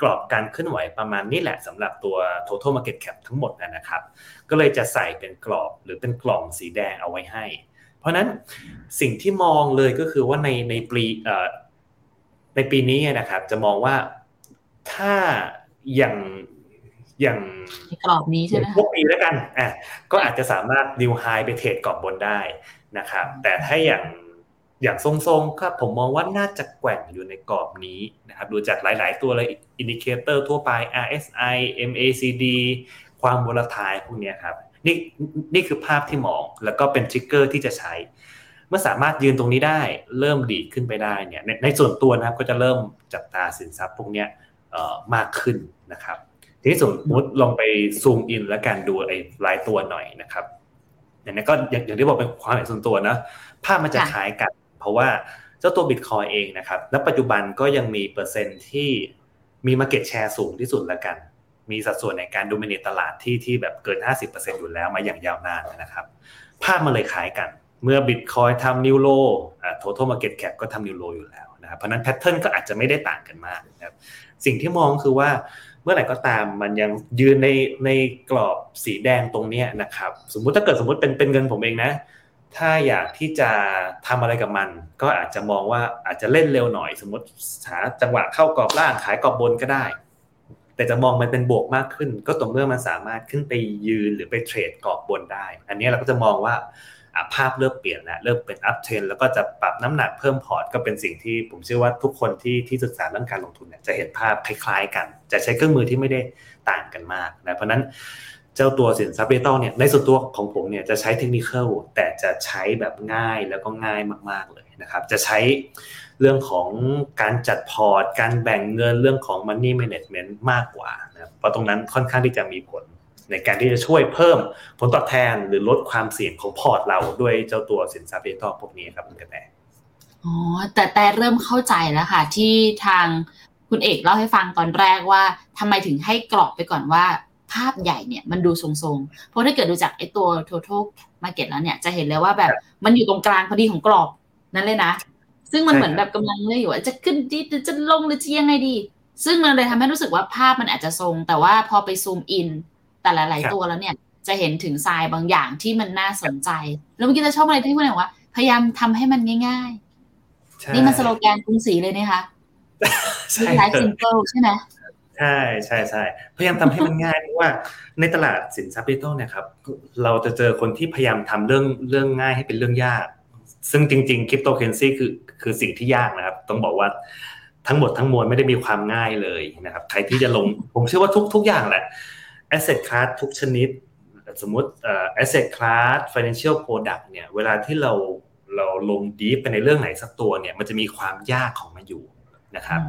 กรอบการเคลื่อนไหวประมาณนี้แหละสำหรับตัว total market cap ทั้งหมดนะครับ ก็เลยจะใส่เป็นกรอบหรือเป็นกล่องสีแดงเอาไว้ให้ เพราะนั้นสิ่งที่มองเลยก็คือว่าในในปีในปีนี้นะครับ จะมองว่าถ้าอย่าง อย่างกรอบนี้ใช่ไหมพวกปีแล้วกันอะก็อาจจะสามารถดิวไฮไปเทรดกรอบบนได้นะครับแต่ถ้าอย่างอย่างทรงๆครับผมมองว่าน่าจะแกว่งอยู่ในกรอบนี้นะครับดูจากหลาย ๆ ตัวเลย indicator ทั่วไป RSI MACD ความ volatile พวกนี้ครับนี่นี่คือภาพที่มองแล้วก็เป็น trigger ที่จะใช้ เมื่อสามารถยืนตรงนี้ได้เริ่มดีขึ้นไปได้เนี่ยในในส่วนตัวนะครับก็จะเริ่มจับตาสินทรัพย์พวกนี้มากขึ้นนะครับ ทีนี้สมมติลองไปzoom in และการดูไอ้รายตัวหน่อยนะครับ อย่างนี้ก็อย่างที่บอกเป็นความเห็นส่วนตัวนะภาพมันจะคล้ายกัน เพราะว่าเจ้าตัวบิตคอยน์เองนะครับณปัจจุบันก็ยังมีเปอร์เซ็นต์ที่มี market share สูงที่สุดแล้วกัน มีสัดส่วนในการ dominate ตลาดที่ที่แบบเกิน 50%อยู่แล้วมาอย่างยาวนานนะครับ ภาพมันเลยคล้ายกัน เมื่อบิตคอยน์ทำ new low อ่า total market cap ก็ทำ new low อยู่แล้วนะครับ เพราะนั้น pattern ก็อาจจะไม่ได้ต่างกันมากนะครับ สิ่งที่มองคือว่า เมื่อไหร่ก็ตามมันยังยืนในในกรอบสีแดงตรงนี้นะครับ สมมุติถ้าเกิดสมมติเป็นเป็นเงินผมเองนะ ถ้าอยากที่จะทำอะไรกับมัน ก็อาจจะมองว่าอาจจะเล่นเร็วหน่อย สมมติหาจังหวะเข้ากรอบล่างขายกรอบบนก็ได้ แต่จะมองมันเป็นบวกมากขึ้น ก็ต่อเมื่อมันสามารถขึ้นไปยืนหรือไปเทรดกรอบบนได้ อันนี้เราก็จะมองว่า ภาพเริ่มเปลี่ยนแล้วเริ่มเป็น uptrend แล้วก็จะปรับน้ำหนักเพิ่มพอร์ตก็เป็นสิ่งที่ผมเชื่อว่าทุกคนที่ที่ศึกษาเรื่องการลงทุนเนี่ยจะเห็นภาพคล้ายๆ กัน จะใช้เครื่องมือที่ไม่ได้ต่างกันมากนะเพราะนั้นเจ้าตัวสินทรัพย์ดิจิตอลเนี่ยในส่วนตัวของผมเนี่ยจะใช้เทคนิคแต่จะใช้แบบง่ายแล้วก็ง่ายมากๆเลยนะครับ จะใช้เรื่องของการจัดพอร์ต การแบ่งเงินเรื่องของ Money Management มากกว่านะเพราะตรงนั้นค่อนข้างที่จะมีผล ในการที่จะช่วยเพิ่มผลตอบแทนหรือลดความเสี่ยงของพอร์ตเราด้วยเจ้าตัวสินทรัพย์ดิจิตอลพวกนี้ครับคุณกระแตอ๋อแต่แต่เริ่มเข้าใจแล้วค่ะ ที่ทางคุณเอกเล่าให้ฟังตอนแรกว่าทำไมถึงให้กรอบไปก่อนว่าภาพใหญ่เนี่ยมันดูทรงๆ เพราะถ้าเกิดดูจากไอ้ตัว total market แล้วเนี่ยจะเห็นเลยว่าแบบมันอยู่ตรงกลางพอดีของกรอบนั่นเลยนะ ซึ่งมันเหมือนแบบกำลังเลยอยู่ว่าจะขึ้นดีหรือจะลงหรือจะยังไงดี ซึ่งมันเลยทำให้รู้สึกว่าภาพมันอาจจะทรง แต่ว่าพอไปซูมอิน แต่หลาย ๆ ตัวแล้วเนี่ยจะเห็นถึงทรายบางอย่างที่มันน่าสนใจ แล้วเมื่อกี้จะชอบอะไรที่พูดบอกว่า พยายามทำให้มันง่าย ๆ นี่มันสโลแกนกรุงศรีเลยนะคะใช่ life simple ใช่ไหมใช่ใช่ใช่พยายามทำให้มันง่ายเพราะว่า ในตลาดสินทรัพย์ดิจิทัลเนี่ยครับ เราจะเจอคนที่พยายามทำเรื่องเรื่องง่ายให้เป็นเรื่องยาก ซึ่งจริงๆคริปโตเคอเรนซีคือคือสิ่งที่ยากนะครับ ต้องบอกว่าทั้งหมดทั้งมวลไม่ได้มีความง่ายเลยนะครับ ใครที่จะลง ผมเชื่อว่าทุกทุกอย่างแหละ asset class ทุกชนิด สมมติ asset class financial product เนี่ยเวลาที่เราเราลงดีฟไปในเรื่องไหนสักตัวเนี่ยมันจะมีความยากของมันอยู่นะครับ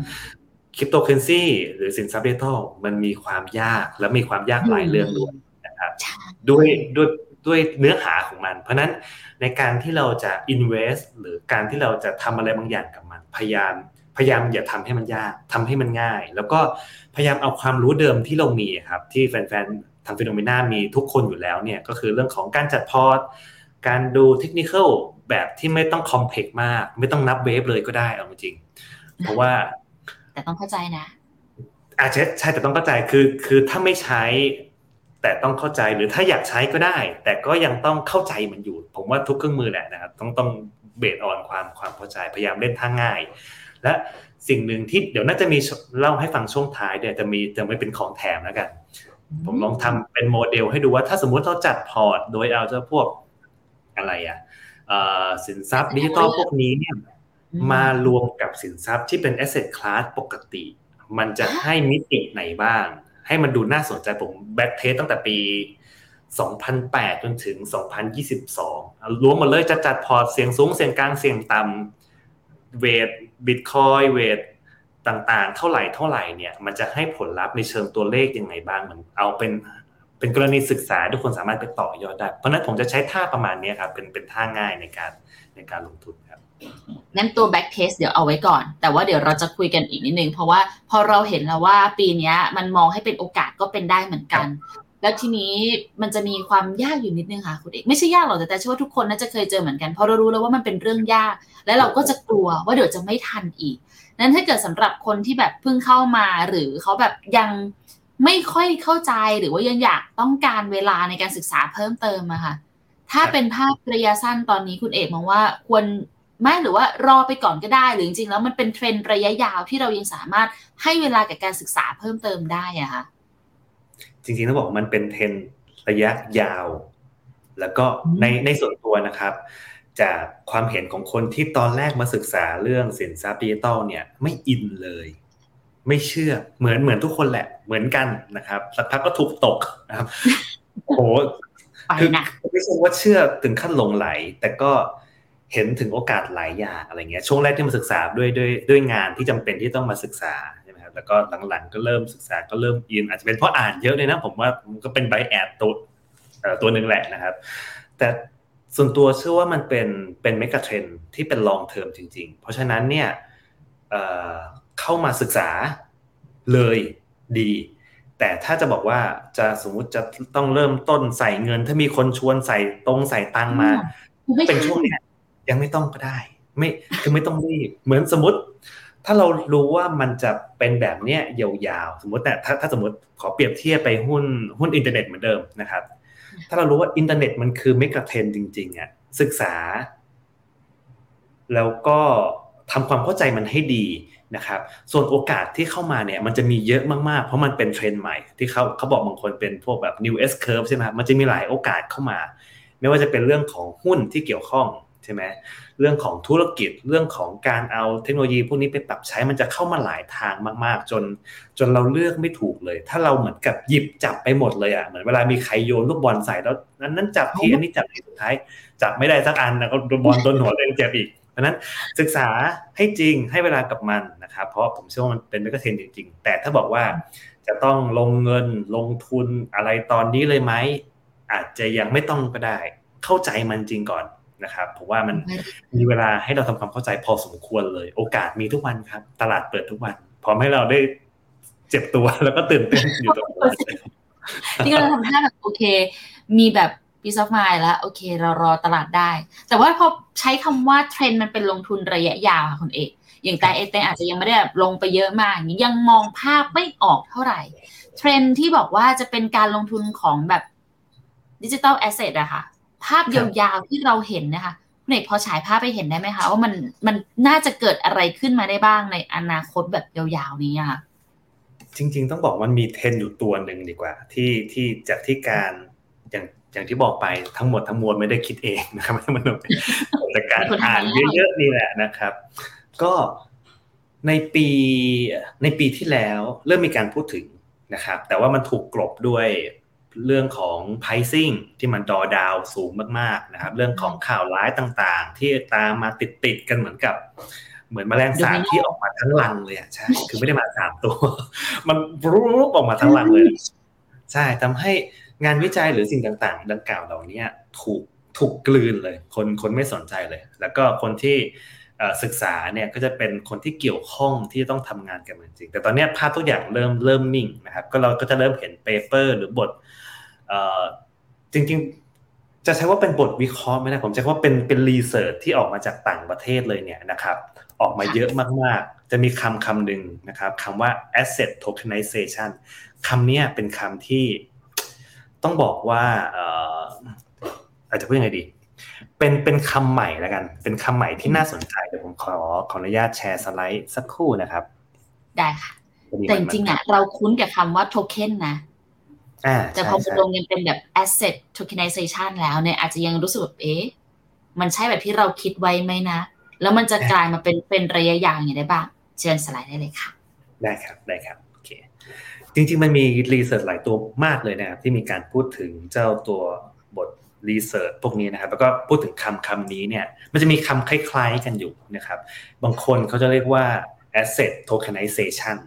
คริปโตเคอเรนซีหรือสินทรัพย์ดิจิทัลมันมีความยากและมีความยากหลายเรื่องด้วยนะครับด้วยด้วยด้วยเนื้อหาของมัน เพราะนั้นในการที่เราจะ invest หรือการที่เราจะทำอะไรบางอย่างกับมัน พยายาม พยายามอย่าทำให้มันยากทำให้มันง่าย แล้วก็พยายามเอาความรู้เดิมที่เรามีครับที่แฟนๆทาง FINNOMENA มีทุกคนอยู่แล้วเนี่ยก็คือเรื่องของการจัดพอร์ตการดูเทคนิคแบบที่ไม่ต้อง complex มาก ไม่ต้องนับ wave เลยก็ได้เอาจริง เพราะว่า แต่ต้องเข้าใจนะ อาจจะใช่แต่ต้องเข้าใจคือ คือถ้าไม่ใช้แต่ต้องเข้าใจหรือถ้าอยากใช้ก็ได้ แต่ก็ยังต้องเข้าใจมันอยู่ ผมว่าทุกเครื่องมือแหละนะครับต้องต้อง based on ความความเข้าใจพยายามเล่นท่าง่าย และสิ่งหนึ่งที่เดี๋ยวน่าจะมีเล่าให้ฟังช่วงท้ายเดี๋ยวจะมีจะไม่เป็นของแถมแล้วกัน ผมลองทำเป็นโมเดลให้ดูว่าถ้าสมมุติเราจัดพอร์ต โดยเอาเจ้าพวกอะไรอะสินทรัพย์ดิจิตอลพวกนี้เนี่ยมารวมกับสินทรัพย์ที่เป็น asset class ปกติ มันจะให้มิติไหนบ้าง ให้มันดูน่าสนใจผม backtest ตั้งแต่ปี 2008 จนถึง 2022รวมมาเลยจะจัดพอร์ตเสี่ยงสูงเสี่ยงกลางเสี่ยงต่ำำเวท บิตคอยเวทต่างๆ เท่าไหร่เท่าไหร่เนี่ย มันจะให้ผลลัพธ์ในเชิงตัวเลขยังไงบ้างมันเอาเป็นเป็นกรณีศึกษาทุกคนสามารถไปต่อยอดได้ เพราะนั้นผมจะใช้ท่าประมาณนี้ครับ เป็นเป็นท่าง่ายในการในการลงทุนครับงั้นตัว back test เดี๋ยวเอาไว้ก่อน แต่ว่าเดี๋ยวเราจะคุยกันอีกนิดนึง เพราะว่าพอเราเห็นแล้วว่าปีนี้มันมองให้เป็นโอกาสก็เป็นได้เหมือนกัน แล้วทีนี้มันจะมีความยากอยู่นิดนึงค่ะคุณเอกไม่ใช่ยากหรอกแต่แต่เชื่อว่าทุกคนน่าจะเคยเจอเหมือนกันเพราะเรารู้แล้วว่ามันเป็นเรื่องยาก และเราก็จะกลัวว่าเดี๋ยวจะไม่ทันอีก นั้นถ้าเกิดสำหรับคนที่แบบเพิ่งเข้ามาหรือเขาแบบยังไม่ค่อยเข้าใจหรือว่ายังอยากต้องการเวลาในการศึกษาเพิ่มเติมอะค่ะ ถ้าเป็นภาพระยะสั้นตอนนี้คุณเอกมองว่าควรไม่หรือว่ารอไปก่อนก็ได้ หรือจริงๆแล้วมันเป็นเทรนด์ระยะยาวที่เรายังสามารถให้เวลากับการศึกษาเพิ่มเติมได้อะค่ะ จริงๆต้องบอกมันเป็นเทรนด์ระยะยาว แล้วก็ในในส่วนตัวนะครับ จากความเห็นของคนที่ตอนแรกมาศึกษาเรื่องสินทรัพย์ดิจิตอลเนี่ยไม่อินเลย ไม่เชื่อเหมือนเหมือนทุกคนแหละ เหมือนกันนะครับสักพักก็ถูกตกนะครับโอ้โหคือไม่ใช่ว่าเชื่อถึงขั้นหลงใหล แต่ก็เห็นถึงโอกาสหลายอย่างอะไรเงี้ยช่วงแรกที่มาศึกษาด้วยด้วยด้วยงานที่จำเป็นที่ต้องมาศึกษาใช่ไหมครับ แล้วก็หลังๆ ก็เริ่มศึกษาก็เริ่มอินอาจจะเป็นเพราะอ่านเยอะเลยนะ ผมว่ามันก็เป็น bias ตัวตัวหนึ่งแหละนะครับ แต่ส่วนตัวเชื่อว่ามันเป็นเป็นเมกะเทรนที่เป็นลองเทอมจริง ๆ เพราะฉะนั้นเนี่ยเข้ามาศึกษาเลยดี แต่ถ้าจะบอกว่าจะสมมุติจะต้องเริ่มต้นใส่เงิน ถ้ามีคนชวนใส่ตรงใส่ตังมา เป็นช่วงนี้ยังไม่ต้องก็ได้ ไม่คือไม่ต้องรีบเหมือนสมมติ ถ้าเรารู้ว่ามันจะเป็นแบบเนี้ยยาวๆ สมมติแต่ถ้าถ้าสมมติขอเปรียบเทียบไปหุ้นหุ้นอินเทอร์เน็ตเหมือนเดิมนะครับ ถ้าเรารู้ว่าอินเทอร์เน็ตมันคือเมกะเทรนด์จริงๆอะศึกษา แล้วก็ทำความเข้าใจมันให้ดีนะครับ ส่วนโอกาสที่เข้ามาเนี่ยมันจะมีเยอะมากๆ เพราะมันเป็นเทรนด์ใหม่ที่เขาเขาบอกบางคนเป็นพวกแบบ new S curve ใช่ไหมมันจะมีหลายโอกาสเข้ามา ไม่ว่าจะเป็นเรื่องของหุ้นที่เกี่ยวข้องใช่ไหม เรื่องของธุรกิจเรื่องของการเอาเทคโนโลยีพวกนี้ไปปรับใช้มันจะเข้ามาหลายทางมากๆ จน จนเราเลือกไม่ถูกเลย ถ้าเราเหมือนกับหยิบจับไปหมดเลยอะเหมือนเวลามีใครโยนลูกบอลใส่แล้วนั้นนั้นจับทีอันนี้จับทีสุดท้ายจับไม่ได้สักอันแล้วก็บอลโดนหัวเล่นเจ็บอีกราะนั้นศึกษาให้จริงให้เวลากับมันนะครับเพราะผมเชื่อว่ามันเป็นเมกะเทรนจริง ๆ แต่ถ้าบอกว่าจะต้องลงเงินลงทุนอะไรตอนนี้เลยไหมอาจจะยังไม่ต้องก็ได้ เข้าใจมันจริงก่อน นะครับผมว่ามันมีเวลาให้เราทำความเข้าใจพอสมควรเลย โอกาสมีทุกวันครับ ตลาดเปิดทุกวัน พร้อมให้เราได้เจ็บตัวแล้วก็ตื่นเต้นอยู่ตรงนี้ที่เราทำให้แบบโอเค มีแบบ peace of mind แล้วโอเค เรารอตลาดได้ แต่ว่าพอใช้คำว่าเทรนด์มันเป็นลงทุนระยะยาวค่ะคุณเอกอย่างแต่เอเตอาจจะยังไม่ได้แบบลงไปเยอะมากยังมองภาพไม่ออกเท่าไหร่ เทรนด์ที่บอกว่าจะเป็นการลงทุนของแบบdigital asset อะค่ะ ภาพยาวๆที่เราเห็นนะคะคุณเอกพอฉายภาพไปเห็นได้ไหมคะว่ามันมันน่าจะเกิดอะไรขึ้นมาได้บ้างในอนาคตแบบยาวๆนี้อะจริง ๆ ต้องบอกมันมีเทรนด์อยู่ตัวหนึ่งดีกว่า ที่ที่จากที่การอย่างอย่างที่บอกไปทั้งหมดทั้งมวลไม่ได้คิดเองนะครับมันเป็นจากการอ่านเยอะๆนี่แหละนะครับ ก็ในปีในปีที่แล้วเริ่มมีการพูดถึงนะครับ แต่ว่ามันถูกกลบด้วย เรื่องของ pricing ที่มันดอดาวสูงมากๆนะครับ เรื่องของข่าวร้ายต่างๆ ที่ตามมาติดๆกันเหมือนกับ เหมือนแมลงสาบที่ออกมาทั้งรังเลยอะใช่ คือไม่ได้มาสามตัว มันรูปออกมาทั้งรังเลย ใช่ทำให้งานวิจัยหรือสิ่งต่างๆ ดังกล่าวเหล่านี้ถูกถูกกลืนเลย คนคนไม่สนใจเลย แล้วก็คนที่ศึกษาเนี่ยก็จะเป็นคนที่เกี่ยวข้องที่ต้องทำงานกันจริง แต่ตอนนี้ภาพทุกอย่างเริ่มเริ่มนิ่งนะครับ ก็เราก็จะเริ่มเห็นเปเปอร์หรือบท จริงๆ จะใช้ว่าเป็นบทวิเคราะห์ไม่ได้ผมใช้ว่าเป็นเป็นรีเสิร์ชที่ออกมาจากต่างประเทศเลยเนี่ยนะครับออกมาเยอะมากๆ จะมีคำคำหนึ่งนะครับคำว่า asset tokenization คำนี้เป็นคำที่ต้องบอกว่าอาจจะพูดยังไงดี เป็นเป็นคำใหม่แล้วกัน เป็นคำใหม่ที่น่าสนใจเดี๋ยวผมขอขออนุญาตแชร์สไลด์สักครู่นะครับ ได้ค่ะ แต่จริงๆอะเราคุ้นกับคำว่าโทเค็นนะ แต่พอมาลงเงินเป็นแบบ asset tokenization แล้วเนี่ยอาจจะยังรู้สึกแบบเอ๊ะมันใช่แบบที่เราคิดไว้ไหมนะ แล้วมันจะกลายมาเป็นเป็นระยะยาวอย่างไรได้บ้าง เชิญสไลด์ได้เลยค่ะ ได้ครับ ได้ครับโอเคจริง ๆ มันมีรีเสิร์ชหลายตัวมากเลยนะครับ ที่มีการพูดถึงเจ้าตัวบทรีเสิร์ชพวกนี้นะครับ แล้วก็พูดถึงคำคำนี้เนี่ย มันจะมีคำคล้าย ๆ กันอยู่นะครับ บางคนเขาจะเรียกว่า asset tokenization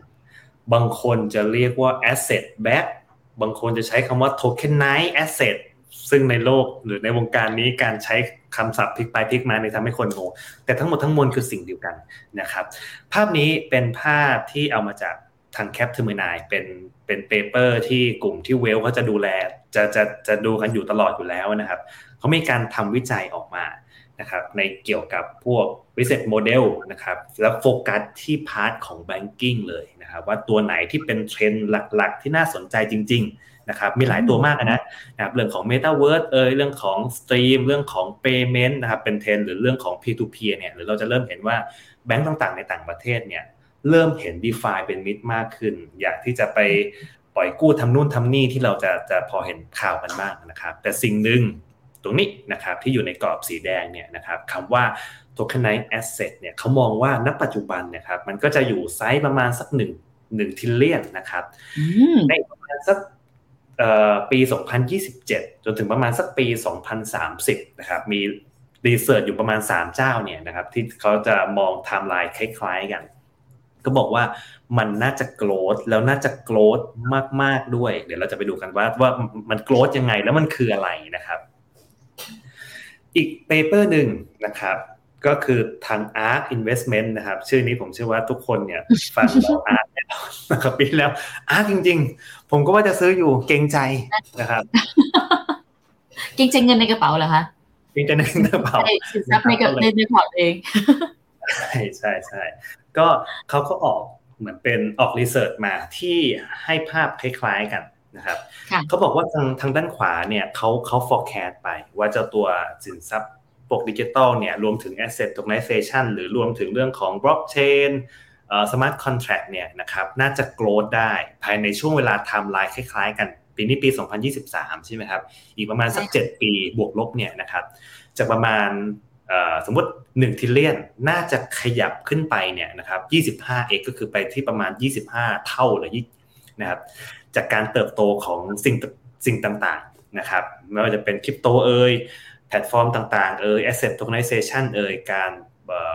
บางคนจะเรียกว่า asset back บางคนจะใช้คำว่า tokenize asset ซึ่งในโลกหรือในวงการนี้การใช้คำศัพท์พลิกไปพลิกมาในทำให้คนงงแต่ทั้งหมดทั้งมวลคือสิ่งเดียวกันนะครับ ภาพนี้เป็นภาพที่เอามาจากทาง Capgemini เป็นเป็น paper ที่กลุ่มที่ wealth เขาจะดูแล จะจะจะดูกันอยู่ตลอดอยู่แล้วนะครับเขามีการทำวิจัยออกมา นะครับในเกี่ยวกับพวก business model นะครับแล้วโฟกัสที่ part ของ banking เลยนะครับว่าตัวไหนที่เป็นเทรนด์หลักๆ ที่น่าสนใจจริงๆนะครับมีหลายตัวมากนะนะครับเรื่องของ Metaverse เอยเรื่องของ Stream เรื่องของ Payment นะครับเป็นเทรนด์หรือเรื่องของ P2P เนี่ยหรือเราจะเริ่มเห็นว่าแบงก์ต่างๆ ในต่างประเทศเนี่ยเริ่มเห็น d e f าเป็นมิตรมากขึ้น อยากที่จะไปปล่อยกู้ทำนู่นทำนี่ที่เราจะจะพอเห็นข่าวกันบ้างนะครับ แต่สิ่งหนึ่ง ตรงนี้นะครับที่อยู่ในกรอบสีแดงเนี่ยนะครับคำว่า tokenize asset เนี่ยเขามองว่าณปัจจุบันนะครับมันก็จะอยู่ไซส์ประมาณสักหนึ่งหนึ่งทิลเลียนนะครับในประมาณสักปี 2027 จนถึงประมาณสักปี 2030 นะครับมี research อยู่ประมาณ 3 เจ้าเนี่ยนะครับที่เขาจะมองไทม์ไลน์คล้ายๆกัน ก็บอกว่ามันน่าจะ growth แล้วน่าจะ growth มากๆด้วย เดี๋ยวเราจะไปดูกันว่าว่ามัน growth ยังไงแล้วมันคืออะไรนะครับ อีก paper หนึ่งนะครับ ก็คือทาง ARK Investment นะครับ ชื่อนี้ผมเชื่อว่าทุกคนเนี่ยฟังแล้ว ARK นะครับปีแล้ว ARK จริง ๆ ผมก็ว่าจะซื้ออยู่เกรงใจนะครับ เกรงใจเงินในกระเป๋าเหรอคะเกรงใจในกระเป๋าสินทรัพย์ในกระในในพอร์ตเองใช่ใช่ใช่ก็เขาก็ออกเหมือนเป็นออก research มาที่ให้ภาพคล้ายๆกัน นะครับเขาบอกว่าทางทางด้านขวาเนี่ยเขาเขา forecast ไปว่าเจ้าตัวสินทรัพย์พวกดิจิตอลเนี่ยรวมถึง asset tokenization หรือรวมถึงเรื่องของ blockchain smart contract เนี่ยนะครับน่าจะ grow ได้ภายในช่วงเวลาไทม์ไลน์คล้ายๆกัน ปีนี้ปี 2023 ใช่ไหมครับ อีกประมาณสัก 7 ปีบวกลบเนี่ยนะครับจะประมาณสมมติ1 trillion น่าจะขยับขึ้นไปเนี่ยนะครับ 25 x ก็คือไปที่ประมาณ 25 เท่าเลยนะครับ จากการเติบโตของสิ่งสิ่งต่างๆนะครับไม่ว่าจะเป็นคริปโตเอ่ยแพลตฟอร์มต่างๆเอ่ย asset tokenization เอ่ยการ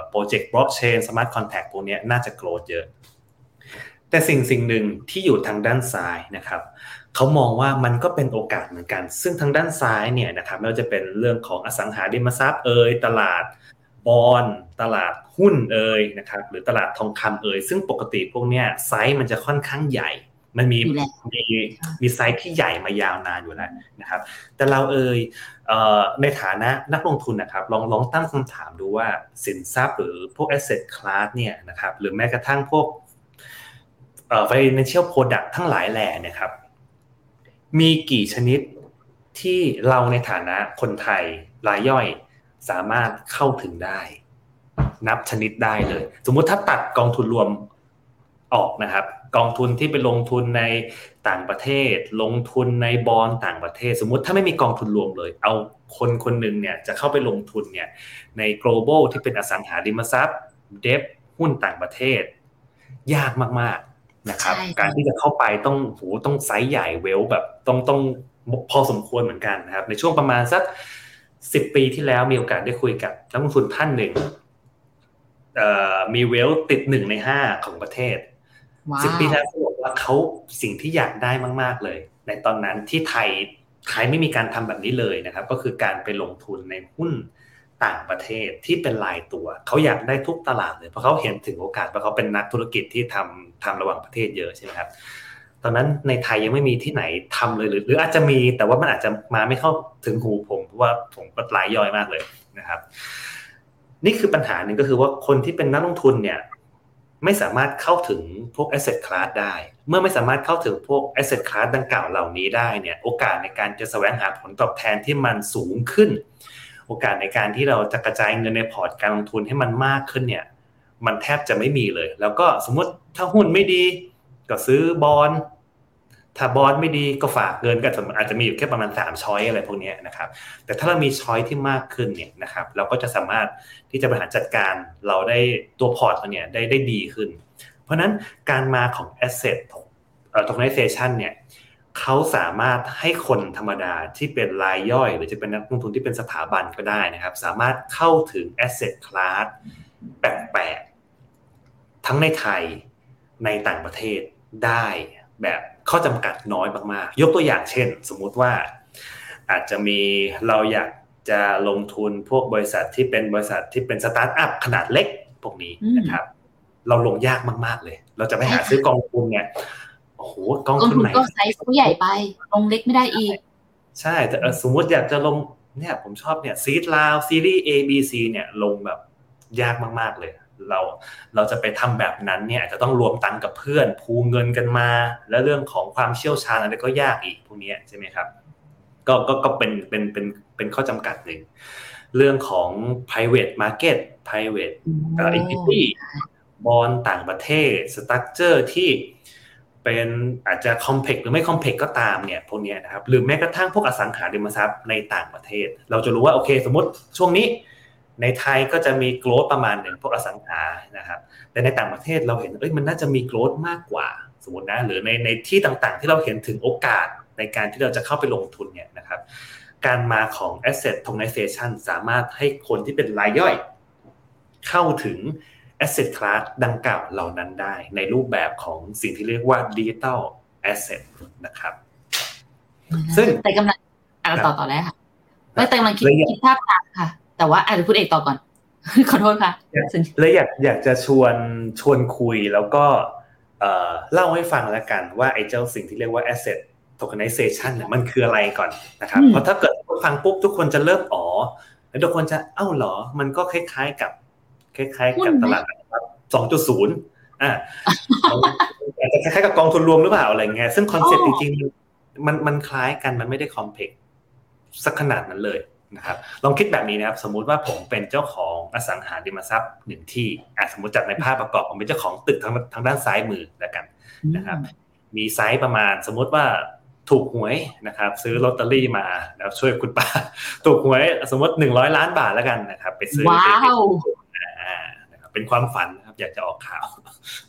โปรเจกต์บล็อกเชน smart contract พวกนี้น่าจะ grow เยอะ แต่สิ่งสิ่งหนึ่งที่อยู่ทางด้านซ้ายนะครับเขามองว่ามันก็เป็นโอกาสเหมือนกัน ซึ่งทางด้านซ้ายเนี่ยนะครับไม่ว่าจะเป็นเรื่องของอสังหาริมทรัพย์เอ่ยตลาดบอลตลาดหุ้นเอ่ยนะครับหรือตลาดทองคำเอ่ยซึ่งปกติพวกเนี้ยไซส์มันจะค่อนข้างใหญ่ มันมีมีมีไซส์ที่ใหญ่มายาวนานอยู่แล้วนะครับ แต่เราเอ่ยในฐานะนักลงทุนนะครับ ลองลองตั้งคำถามดูว่าสินทรัพย์หรือพวก asset class เนี่ยนะครับ หรือแม้กระทั่งพวก financial product ทั้งหลายแหล่เนี่ยครับ มีกี่ชนิดที่เราในฐานะคนไทยรายย่อยสามารถเข้าถึงได้ นับชนิดได้เลย สมมุติถ้าตัดกองทุนรวม ออกนะครับ กองทุนที่ไปลงทุนในต่างประเทศ ลงทุนในบอลต่างประเทศ สมมุติถ้าไม่มีกองทุนรวมเลย เอาคนคนหนึ่งเนี่ยจะเข้าไปลงทุนเนี่ยใน global ที่เป็นอสังหาริมทรัพย์ เดฟหุ้นต่างประเทศ ยากมากนะครับ การที่จะเข้าไปต้องโหต้องไซส์ใหญ่เวลแบบต้องต้องพอสมควรเหมือนกันนะครับ ในช่วงประมาณสักสิบปีที่แล้วมีโอกาสได้คุยกับนักลงทุนท่านหนึ่งมีเวลติดหนึ่งในห้าของประเทศ สิบปีแล้วเขาบอกว่าเขาสิ่งที่อยากได้มาก ๆเลย ในตอนนั้นที่ไทยไทยไม่มีการทำแบบนี้เลยนะครับ ก็คือการไปลงทุนในหุ้นต่างประเทศที่เป็นรายตัว เขาอยากได้ทุกตลาดเลยเพราะเขาเห็นถึงโอกาสเพราะเขาเป็นนักธุรกิจที่ทำทำระหว่างประเทศเยอะใช่ไหมครับตอนนั้นในไทยยังไม่มีที่ไหนทำเลยหรือ หรืออาจจะมีแต่ว่ามันอาจจะมาไม่เข้าถึงหูผมเพราะว่าผมก็รายย่อยมากเลยนะครับ นี่คือปัญหาหนึ่งก็คือว่าคนที่เป็นนักลงทุนเนี่ย ไม่สามารถเข้าถึงพวก asset class ได้ เมื่อไม่สามารถเข้าถึงพวก asset class ดังกล่าวเหล่านี้ได้เนี่ยโอกาสในการจะแสวงหาผลตอบแทนที่มันสูงขึ้น โอกาสในการที่เราจะกระจายเงินในพอร์ตการลงทุนให้มันมากขึ้นเนี่ยมันแทบจะไม่มีเลย แล้วก็สมมติถ้าหุ้นไม่ดีก็ซื้อบอล ถ้าบอลไม่ดีก็ฝากเงินก็อาจจะมีอยู่แค่ประมาณ3ช้อยอะไรพวกนี้นะครับ แต่ถ้าเรามีช้อยที่มากขึ้นเนี่ยนะครับเราก็จะสามารถที่จะบริหารจัดการเราได้ตัวพอร์ตเราเนี่ยได้ได้ดีขึ้น เพราะนั้นการมาของ asset tokenization เนี่ยเขาสามารถให้คนธรรมดาที่เป็นรายย่อย หรือจะเป็นนักลงทุนที่เป็นสถาบันก็ได้นะครับ สามารถเข้าถึง asset class แปลกๆทั้งในไทยในต่างประเทศได้แบบ ข้อจำกัดน้อยมากๆ ยกตัวอย่างเช่น สมมุติว่าอาจจะมีเราอยากจะลงทุนพวกบริษัทที่เป็นบริษัทที่เป็นสตาร์ทอัพขนาดเล็กพวกนี้นะครับ เราลงยากมากๆเลย เราจะไปหาซื้อกองทุนเนี่ยโอ้โหกองทุนไหนก็ไซส์ผู้ใหญ่ไปลงเล็กไม่ได้อีก ใช่แต่สมมติอยากจะลงเนี่ยผมชอบเนี่ย seed round series A B C เนี่ยลงแบบยากมากๆเลย เราเราจะไปทำแบบนั้นเนี่ยจะต้องรวมตังกับเพื่อนพูเงินกันมา และเรื่องของความเชี่ยวชาญอะไรก็ยากอีกพวกนี้ใช่ไหมครับก็ก็ก็เป็นเป็นเป็นเป็นข้อจำกัดหนึ่ง เรื่องของ private market private equity บอลต่างประเทศ structure ที่เป็นอาจจะ complex หรือไม่ complex ก็ตามเนี่ยพวกนี้นะครับ หรือแม้กระทั่งพวกอสังหาริมทรัพย์ในต่างประเทศ เราจะรู้ว่าโอเค สมมติช่วงนี้ ในไทยก็จะมีโกลดประมาณหนึ่งพวกอสังหานะครับ แต่ในต่างประเทศเราเห็นเอ้ยมันน่าจะมีโกลดมากกว่าสมมตินะหรือในในที่ต่างๆ ที่เราเห็นถึงโอกาสในการที่เราจะเข้าไปลงทุนเนี่ยนะครับ การมาของ asset tokenization สามารถให้คนที่เป็นรายย่อย เข้าถึง asset class ดังกล่าวเหล่านั้นได้ ในรูปแบบของสิ่งที่เรียกว่า digital asset นะครับ ซึ่งแต่กำลังต่อต่อแล้วค่ะแต่กำลังคิดคิดภาพตามค่ะ แต่ว่าอาจจะพูดเอกต่อก่อน ขอโทษค่ะเลยอยากอยากจะชวนชวนคุยแล้วก็เล่าให้ฟังแล้วกันว่าไอ้เจ้าสิ่งที่เรียกว่า asset tokenization เนี่ยมันคืออะไรก่อนนะครับ เพราะถ้าเกิดฟังปุ๊บทุกคนจะเริ่มอ๋อแล้วทุกคนจะเอ้าเหรอ มันก็คล้ายๆกับ คล้าย ๆ กับตลาดสองจุดศูนย์อ่าอาจจะคล้ายๆกับกองทุนรวมหรือเปล่าอะไรเงี้ยซึ่งคอนเซ็ปต์จริงๆมันมันคล้ายกันมันไม่ได้ complex สักขนาดนั้นเลย นะครับลองคิดแบบนี้นะครับสมมุติว่าผมเป็นเจ้าของอสังหาริมทรัพย์หนึ่งที่อ่สมมติจากในภาพประกอบผมเป็นเจ้าของตึกทางทางด้านซ้ายมือแล้วกันนะครับ มีไซส์ประมาณสมมติว่าถูกหวยนะครับ ซื้อลอตเตอรี่มาแล้วช่วยคุณป้าถูกหวยสมมติหนึ่งร้อยล้านบาทแล้วกันนะครับ ไปซื้อว้าวเป็นความฝันนะครับ อยากจะออกข่าว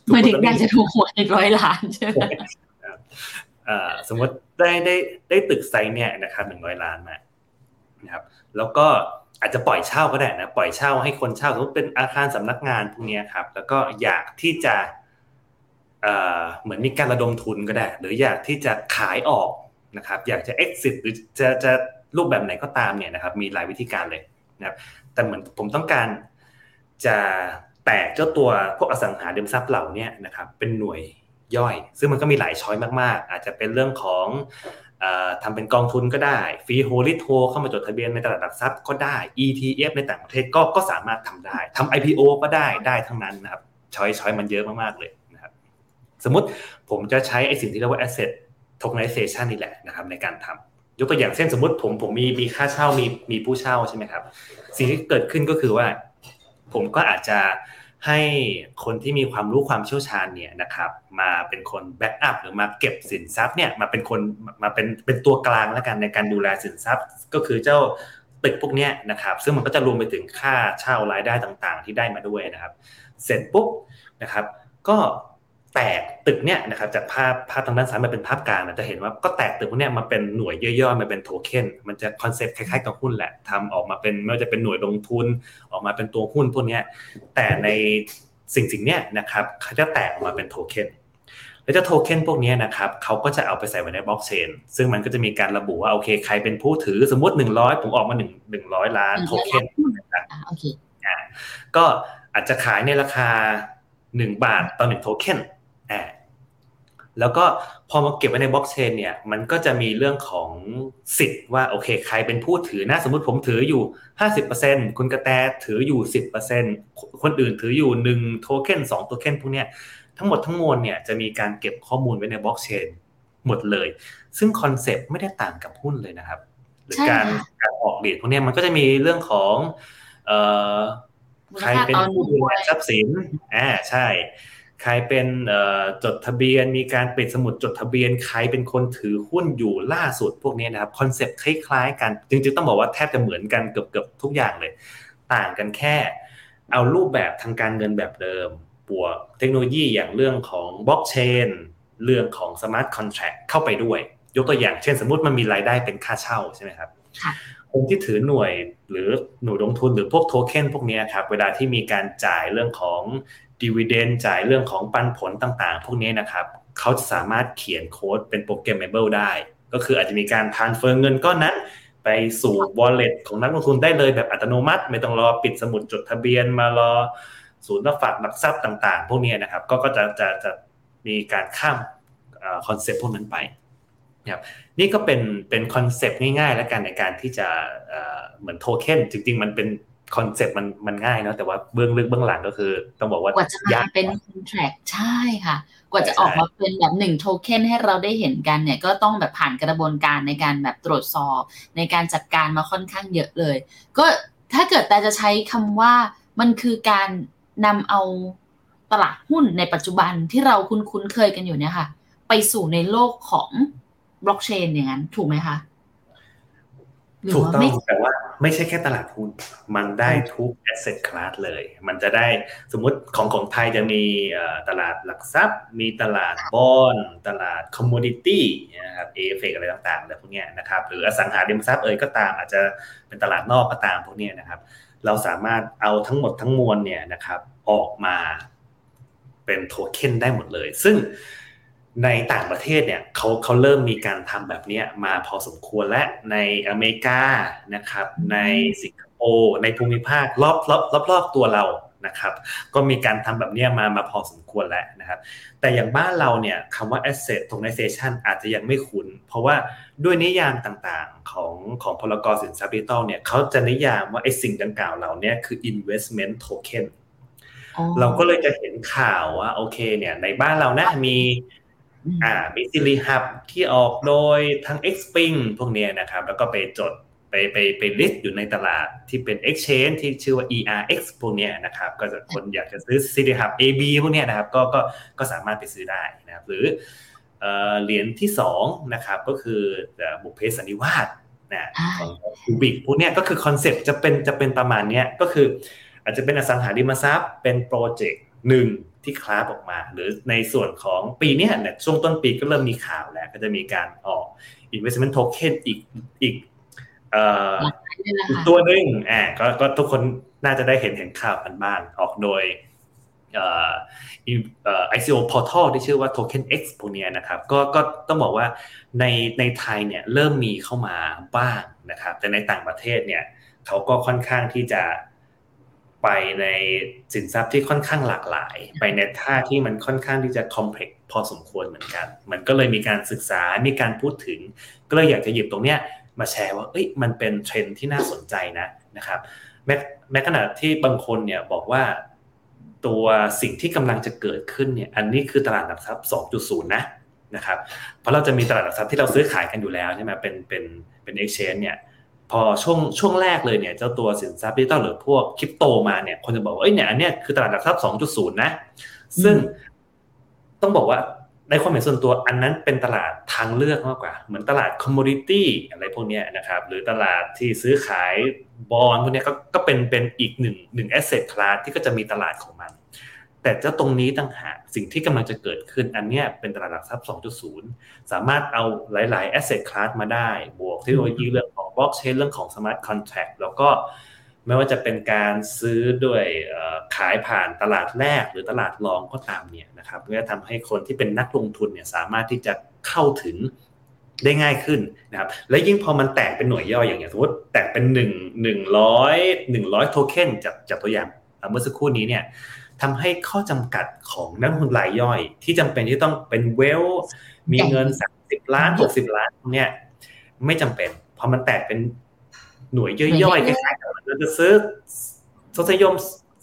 ไม่ถึงอยากจะถูกหวยหนึ่งร้อยล้านใช่ไหมสมมติได้ได้ได้ตึกไซส์เนี่ยนะครับหนึ่งร้อยล้านมา นะครับแล้วก็อาจจะปล่อยเช่าก็ได้นะปล่อยเช่าให้คนเช่าสมมติเป็นอาคารสำนักงานพวกนี้ครับ แล้วก็อยากที่จะเหมือนมีการระดมทุนก็ได้ หรืออยากที่จะขายออกนะครับอยากจะ exit หรือจะจะรูปแบบไหนก็ตามเนี่ยนะครับมีหลายวิธีการเลยนะครับแต่เหมือนผมต้องการจะแตกเจ้าตัวพวกอสังหาริมทรัพย์เหล่านี้นะครับเป็นหน่วยย่อย ซึ่งมันก็มีหลายช้อยมาก ๆ อาจจะเป็นเรื่องของ ทำเป็นกองทุนก็ได้ฟรีโฮลิโทเข้ามาจดทะเบียนในตลาดหลักทรัพย์ก็ได้ ETF ในต่างประเทศก็ก็สามารถทำได้ทำ IPO ก็ได้ได้ทั้งนั้นนะครับช้อยช้อยมันเยอะมากๆเลยนะครับสมมติผมจะใช้ไอสิ่งที่เรียกว่า asset tokenization นี่แหละนะครับในการทำยกตัวอย่างเช่นสมมติผมผมมีมีค่าเช่ามีมีผู้เช่าใช่ไหมครับ สิ่งที่เกิดขึ้นก็คือว่า ผมก็อาจจะ ให้คนที่มีความรู้ความเชี่ยวชาญเนี่ยนะครับมาเป็นคนแบ็กอัพหรือมาเก็บสินทรัพย์เนี่ยมาเป็นคนมาเป็นเป็นตัวกลางแล้วกันในการดูแลสินทรัพย์ ก็คือเจ้าตึกพวกนี้นะครับซึ่งมันก็จะรวมไปถึงค่าเช่ารายได้ต่างๆ ที่ได้มาด้วยนะครับ เสร็จปุ๊บนะครับ ก็ แตกตึกเนี่ยนะครับจากภาพภาพทางด้านซ้ายมาเป็นภาพกลางจะเห็นว่าก็แตกตึกพวกนี้มาเป็นหน่วยย่อยๆมาเป็นโทเค็นมันจะคอนเซ็ปต์คล้ายๆกับหุ้นแหละทำออกมาเป็นไม่ว่าจะเป็นหน่วยลงทุนออกมาเป็นตัวหุ้นพวกนี้แต่ในสิ่งสิ่งนี้นะครับเขาจะแตกออกมาเป็นโทเค็นแล้วเจ้าโทเค็นพวกนี้นะครับเขาก็จะเอาไปใส่ไว้ในบล็อกเชนซึ่งมันก็จะมีการระบุว่าโอเคใครเป็นผู้ถือสมมติ 100 ผมออกมา1 100 ล้านโทเค็นนะโอเคก็อาจจะขายในราคา 1 บาทต่อ1โทเค็น อ่าแล้วก็พอมาเก็บไว้ในบล็อกเชนเนี่ยมันก็จะมีเรื่องของสิทธิ์ว่าโอเค ใครเป็นผู้ถือนะสมมติผมถืออยู่ 50%คุณกระแตถืออยู่ 10%คนอื่นถืออยู่1โทเค็น2โทเค็นพวกเนี้ยทั้งหมดทั้งมวลเนี่ยจะมีการเก็บข้อมูลไว้ในบล็อกเชนหมดเลย ซึ่งคอนเซปต์ไม่ได้ต่างกับหุ้นเลยนะครับ หรือการการออกเหรียญพวกนี้มันก็จะมีเรื่องของเอ่อใครเป็นผู้ดูแลทรัพย์สินอ่าใช่ ใครเป็นจดทะเบียน มีการปิดสมุดจดทะเบียน ใครเป็นคนถือหุ้นอยู่ล่าสุดพวกนี้นะครับคอนเซปต์คล้ายๆกัน จริงๆต้องบอกว่าแทบจะเหมือนกันเกือบๆทุกอย่างเลย ต่างกันแค่ เอารูปแบบทางการเงินแบบเดิมบวกเทคโนโลยีอย่างเรื่องของบล็อกเชนเรื่องของ smart contract เข้าไปด้วย ยกตัวอย่างเช่นสมมติมันมีรายได้เป็นค่าเช่าใช่ไหมครับคนที่ถือหน่วยหรือหน่วยลงทุนหรือพวกโทเค็นพวกนี้ครับเวลาที่มีการจ่ายเรื่องของ dividend จ่ายเรื่องของปันผลต่างๆ พวกนี้นะครับเขาจะสามารถเขียนโค้ดเป็น programmable ได้ ก็คืออาจจะมีการ transfer เงินก้อนนั้น ไปสู่ wallet ของนักลงทุนได้เลยแบบอัตโนมัติ ไม่ต้องรอปิดสมุดจดทะเบียนมารอศูนย์รับฝากหลักทรัพย์ต่างๆ พวกนี้นะครับ ก็ก็จะจะจะมีการข้ามคอนเซปต์พวกนั้นไปครับนี่ก็เป็นเป็นคอนเซปต์ง่ายๆ แล้วกันในการที่จะเหมือนโทเค็นจริงๆ มันเป็น คอนเซปต์มันมันง่ายเนาะแต่ว่าเบื้องลึกเบื้องหลังก็คือ ต้องบอกว่ากว่าจะมาเป็น contract ใช่ค่ะ กว่าจะออกมาเป็นแบบหนึ่งโทเค็นให้เราได้เห็นกันเนี่ย ก็ต้องแบบผ่านกระบวนการในการแบบตรวจสอบ ในการจัดการมาค่อนข้างเยอะเลย ก็ถ้าเกิดแต่จะใช้คำว่ามันคือการนำเอาตลาดหุ้นในปัจจุบันที่เราคุ้นๆเคยกันอยู่เนี่ยค่ะ ไปสู่ในโลกของบล็อกเชนอย่างนั้น ถูกไหมคะถูกต้องแต่ว่า ไม่ใช่แค่ตลาดหุ้นมันได้ทุก asset class เลย มันจะได้สมมติของของไทยจะมีตลาดหลักทรัพย์ มีตลาด bond ตลาด commodity นะครับ FX อะไรต่างๆอะไรพวกนี้นะครับหรืออสังหาริมทรัพย์เอ่ยก็ตามอาจจะเป็นตลาดนอกก็ตามพวกนี้นะครับ เราสามารถเอาทั้งหมดทั้งมวลเนี่ยนะครับออกมาเป็นโทเค็นได้หมดเลย ซึ่ง ในต่างประเทศเนี่ยเขาเขาเริ่มมีการทำแบบนี้มาพอสมควรและในอเมริกานะครับ ในสิงคโปร์ในภูมิภาครอบรอบรอบรอบตัวเรานะครับ ก็มีการทำแบบนี้มามาพอสมควรแล้วนะครับ แต่อย่างบ้านเราเนี่ยคำว่า asset tokenization อาจจะยังไม่คุ้น เพราะว่าด้วยนิยามต่างๆของของพ.ร.ก.สินทรัพย์ดิจิตอลเนี่ยเขาจะนิยามว่าไอ้สิ่งดังกล่าวเหล่านี้คือ investment token เราก็เลยจะเห็นข่าวว่าโอเคเนี่ยในบ้านเรานะมี อ่ามี SiriHub ที่ออกโดยทาง XSpring พวกนี้นะครับ แล้วก็ไปจดไปไปไป list อยู่ในตลาดที่เป็น Exchange ที่ชื่อว่า ERX พวกนี้นะครับ ก็จะคนอยากจะซื้อ SiriHub A B พวกนี้นะครับ ก็ก็ก็สามารถไปซื้อได้นะครับ หรือเหรียญที่2นะครับก็คือบุพเพสันนิวาสนะของ Kubix พวกนี้ก็คือคอนเซ็ปต์จะเป็นจะเป็นประมาณนี้ก็คือ อาจจะเป็นอสังหาริมทรัพย์ เป็นโปรเจกต์ หนึ่งที่คลาสออกมา หรือในส่วนของปีนี้เนี่ยช่วงต้นปีก็เริ่มมีข่าวแล้ว ก็จะมีการออก investment token อีกอีกตัวหนึ่งอ่าก็ก็ทุกคนน่าจะได้เห็นเห็นข่าวกันบ้างออกโดยเอ่อ ICO portal ที่ชื่อว่า Token X พวกนี้นะครับก็ก็ต้องบอกว่าในในไทยเนี่ยเริ่มมีเข้ามาบ้างนะครับแต่ในต่างประเทศเนี่ยเขาก็ค่อนข้างที่จะ ไปในสินทรัพย์ที่ค่อนข้างหลากหลาย ไปในท่าที่มันค่อนข้างที่จะคอมเพล็กซ์พอสมควรเหมือนกัน มันก็เลยมีการศึกษา มีการพูดถึง ก็เลยอยากจะหยิบตรงเนี้ยมาแชร์ว่าเอ้ยมันเป็นเทรนที่น่าสนใจนะนะครับแม้แม้ขณะที่บางคนเนี่ยบอกว่าตัวสิ่งที่กำลังจะเกิดขึ้นเนี่ยอันนี้คือตลาดหลักทรัพย์ 2.0 นะนะครับเพราะเราจะมีตลาดหลักทรัพย์ที่เราซื้อขายกันอยู่แล้วใช่ไหมเป็นเป็นเป็น exchange เนี่ย พอช่วงช่วงแรกเลยเนี่ยเจ้าตัวสินทรัพย์ดิจิตอลหรือพวกคริปโตมาเนี่ยคนจะบอกว่าเอ้ยเนี่ยอันเนี้ยคือตลาดหลักทรัพย์ 2.0 นะ ซึ่งต้องบอกว่าในความเห็นส่วนตัวอันนั้นเป็นตลาดทางเลือกมากกว่า เหมือนตลาด commodity อะไรพวกนี้นะครับ หรือตลาดที่ซื้อขายบอลพวกนี้ก็ก็เป็นเป็นอีกหนึ่งหนึ่ง asset class ที่ก็จะมีตลาดของมัน แต่เจ้าตรงนี้ต่างหากสิ่งที่กำลังจะเกิดขึ้นอันนี้เป็นตลาดหลักทรัพย์ 2.0 สามารถเอาหลายๆ asset class มาได้ บวกเทคโนโลยีเรื่องของบล็อกเชนเรื่องของ smart contract แล้วก็ไม่ว่าจะเป็นการซื้อด้วยขายผ่านตลาดแรกหรือตลาดรองก็ตามเนี่ยนะครับก็จะทำให้คนที่เป็นนักลงทุนเนี่ยสามารถที่จะเข้าถึงได้ง่ายขึ้นนะครับ และยิ่งพอมันแตกเป็นหน่วยย่อยอย่างเงี้ยสมมติแตกเป็นหนึ่งหนึ่งร้อยหนึ่งร้อยโทเค็นจากจากตัวอย่างเมื่อสักครู่นี้เนี่ย ทำให้ข้อจำกัดของนักลงทุนรายย่อย ที่จำเป็นที่ต้องเป็นเวล มีเงินสามสิบล้านหกสิบล้านเนี่ยไม่จำเป็นพอมันแตกเป็นหน่วยย่อยๆคล้ายๆกับเราจะซื้อทศนิยม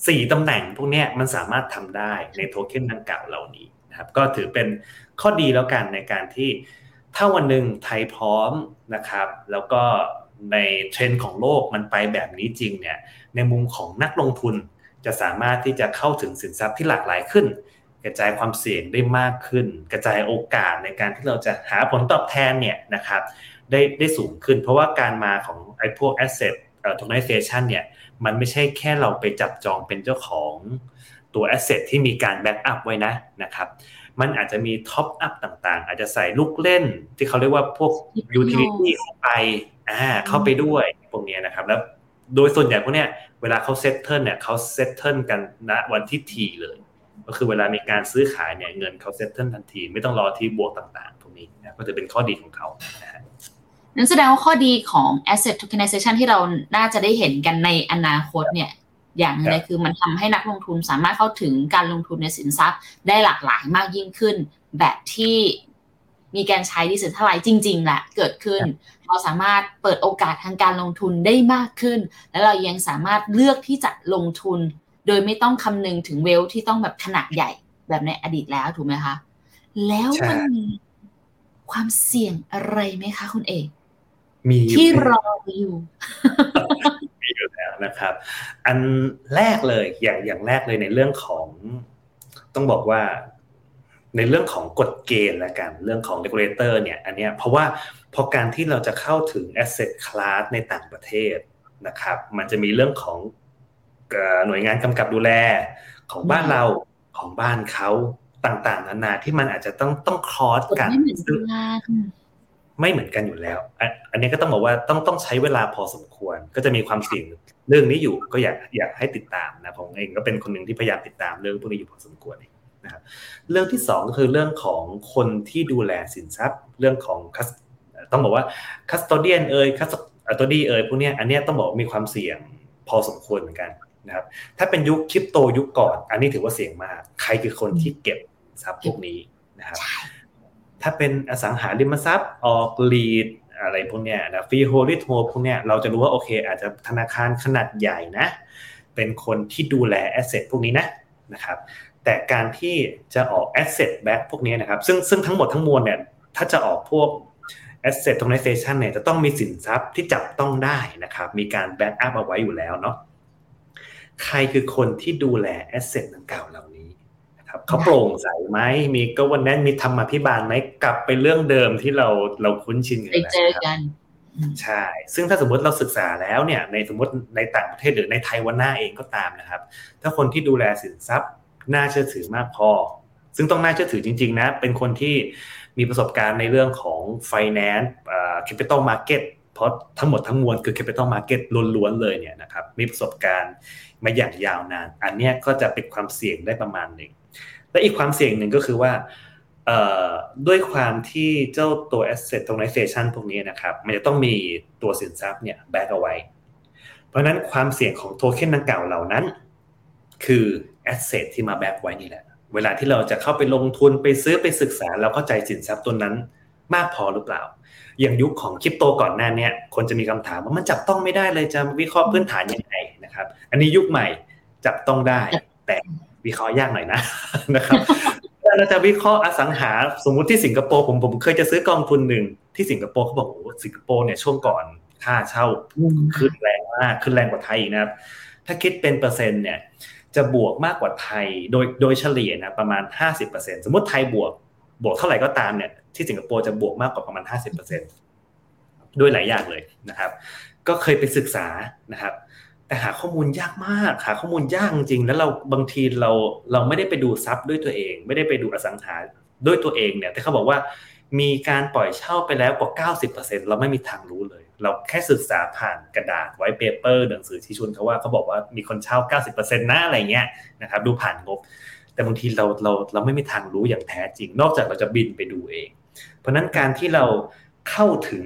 สี่ตำแหน่งพวกนี้มันสามารถทำได้ในโทเค็นดังกล่าวเหล่านี้นะครับ ก็ถือเป็นข้อดีแล้วกันในการที่ถ้าวันหนึ่งไทยพร้อมนะครับ แล้วก็ในเทรนด์ของโลกมันไปแบบนี้จริงเนี่ยในมุมของนักลงทุน จะสามารถที่จะเข้าถึงสินทรัพย์ที่หลากหลายขึ้น กระจายความเสี่ยงได้มากขึ้น กระจายโอกาสในการที่เราจะหาผลตอบแทนเนี่ยนะครับได้ได้สูงขึ้น เพราะว่าการมาของไอ้พวก asset tokenization เนี่ยมันไม่ใช่แค่เราไปจับจองเป็นเจ้าของตัว asset ที่มีการ backup ไว้นะนะครับ มันอาจจะมี top up ต่างๆ อาจจะใส่ลูกเล่นที่เขาเรียกว่าพวก utility เข้าไปอ่าเข้าไปด้วยพวกนี้นะครับ แล้ว โดยส่วนใหญ่พวกเนี้ยเวลาเขา settle เนี่ยเขา settle กันณวันที่ T เลย ก็คือเวลามีการซื้อขายเนี่ยเงินเขา settle ทันที ไม่ต้องรอ T บวกต่างๆพวกนี้นะก็จะเป็นข้อดีของเขานะฮะนั่นแสดงว่าข้อดีของ asset tokenization ที่เราน่าจะได้เห็นกันในอนาคตเนี่ยอย่างนึงคือมันทำให้นักลงทุนสามารถเข้าถึงการลงทุนในสินทรัพย์ ได้หลากหลายมากยิ่งขึ้น แบบที่มีการใช้ดิจิทัลไลจริง ๆแหละเกิดขึ้น เราสามารถเปิดโอกาสทางการลงทุนได้มากขึ้น และเรายังสามารถเลือกที่จะลงทุน โดยไม่ต้องคำนึงถึงเวลที่ต้องแบบขนาดใหญ่แบบในอดีตแล้วถูกไหมคะ แล้วมันมีความเสี่ยงอะไรไหมคะคุณเอกมีที่รออยู่มีอยู่แล้วนะครับ อันแรกเลยอย่างอย่างแรกเลยในเรื่องของ ต้องบอกว่า ในเรื่องของกฎเกณฑ์ละกัน เรื่องของ regulator เนี่ย อันเนี้ยเพราะว่า พอการที่เราจะเข้าถึง asset class ในต่างประเทศนะครับ มันจะมีเรื่องของหน่วยงานกำกับดูแลของบ้านเราของบ้านเขาต่างๆ นานาที่มันอาจจะต้องต้องคอสกันไม่เหมือนกันอยู่แล้ว อันนี้ก็ต้องบอกว่าต้องต้องใช้เวลาพอสมควร ก็จะมีความเสี่ยงเรื่องนี้อยู่ก็อยากอยากให้ติดตามนะผมเองก็เป็นคนหนึ่งที่พยายามติดตามเรื่องพวกนี้อยู่พอสมควรนะครับเรื่องที่สองก็คือเรื่องของคนที่ดูแลสินทรัพย์ เรื่องของ ต้องบอกว่าคัสโตเดียนเอ่ยคัสโตดี้เอ่ยพวกนี้อันนี้ต้องบอกมีความเสี่ยงพอสมควรเหมือนกันนะครับถ้าเป็นยุคคริปโตยุคก่อน อันนี้ถือว่าเสี่ยงมาก ใครคือคนที่เก็บทรัพย์พวกนี้นะครับถ้าเป็นอสังหาริมทรัพย์ออก REIT อะไรพวกเนี้ยนะ freehold leasehold พวกเนี้ยเราจะรู้ว่าโอเค อาจจะธนาคารขนาดใหญ่นะ เป็นคนที่ดูแล asset พวกนี้นะนะครับแต่การที่จะออก asset back พวกนี้นะครับซึ่งซึ่งทั้งหมดทั้งมวลเนี่ยถ้าจะออกพวก asset tokenization เนี่ยจะต้องมีสินทรัพย์ที่จับต้องได้นะครับ มีการแบ็กอัพเอาไว้อยู่แล้วเนาะใครคือคนที่ดูแล asset ดังกล่าวเหล่านี้ครับเขาโปร่งใสไหมมีก็วันนั้นมีธรรมพิบาลไหมกลับไปเรื่องเดิมที่เราเราคุ้นชินกันไปเจอกันใช่ ซึ่งถ้าสมมติเราศึกษาแล้วเนี่ย ในสมมติในต่างประเทศหรือในไทยวันหน้าเองก็ตามนะครับ ถ้าคนที่ดูแลสินทรัพย์น่าเชื่อถือมากพอ ซึ่งต้องน่าเชื่อถือจริง ๆ นะ เป็นคนที่ มีประสบการณ์ในเรื่องของ finance capital market เพราะทั้งหมดทั้งมวลคือ capital market ล้วนๆเลยเนี่ยนะครับมีประสบการณ์มาอย่างยาวนาน อันนี้ก็จะเป็นความเสี่ยงได้ประมาณหนึ่งและอีกความเสี่ยงหนึ่งก็คือว่าด้วยความที่เจ้าตัว asset tokenization พวกนี้นะครับมันจะต้องมีตัวสินทรัพย์เนี่ยแบ็กเอาไว้ เพราะนั้นความเสี่ยงของโทเค็นดังกล่าวเหล่านั้น คือ asset ที่มาแบ็กไว้นี่แหละ เวลาที่เราจะเข้าไปลงทุนไปซื้อไปศึกษาเราเข้าใจสินทรัพย์ตัวนั้นมากพอหรือเปล่า อย่างยุคของคริปโตก่อนหน้านี้คนจะมีคำถามว่ามันจับต้องไม่ได้เลยจะวิเคราะห์พื้นฐานยังไงนะครับ อันนี้ยุคใหม่จับต้องได้ แต่วิเคราะห์ยากหน่อยนะนะครับเราจะวิเคราะห์อสังหาสมมุติที่สิงคโปร์ผมผมเคยจะซื้อกองทุนหนึ่งที่สิงคโปร์เขาบอกโอ้สิงคโปร์เนี่ยช่วงก่อนค่าเช่าขึ้นแรงมากขึ้นแรงกว่าไทยนะครับถ้าคิดเป็นเปอร์เซ็นต์เนี่ย จะบวกมากกว่าไทยโดยโดยเฉลี่ยนะประมาณ 50%สมมติไทยบวกบวกเท่าไหร่ก็ตามเนี่ยที่สิงคโปร์จะบวกมากกว่าประมาณ 50%ด้วยหลายอย่างเลยนะครับ ก็เคยไปศึกษานะครับ แต่หาข้อมูลยากมากหาข้อมูลยากจริงแล้วเราบางทีเราเราไม่ได้ไปดูซับด้วยตัวเอง ไม่ได้ไปดูอสังหาด้วยตัวเองเนี่ยแต่เขาบอกว่ามีการปล่อยเช่าไปแล้วกว่า 90%เราไม่มีทางรู้เลย เราแค่ศึกษาผ่านกระดาษไว้เปเปอร์หนังสือที่ชุนเขาว่าเขาบอกว่ามีคนเช่า 90%นะอะไรเงี้ยนะครับดูผ่านงบ แต่บางทีเราเราเราไม่มีทางรู้อย่างแท้จริง นอกจากเราจะบินไปดูเอง เพราะนั้นการที่เราเข้าถึง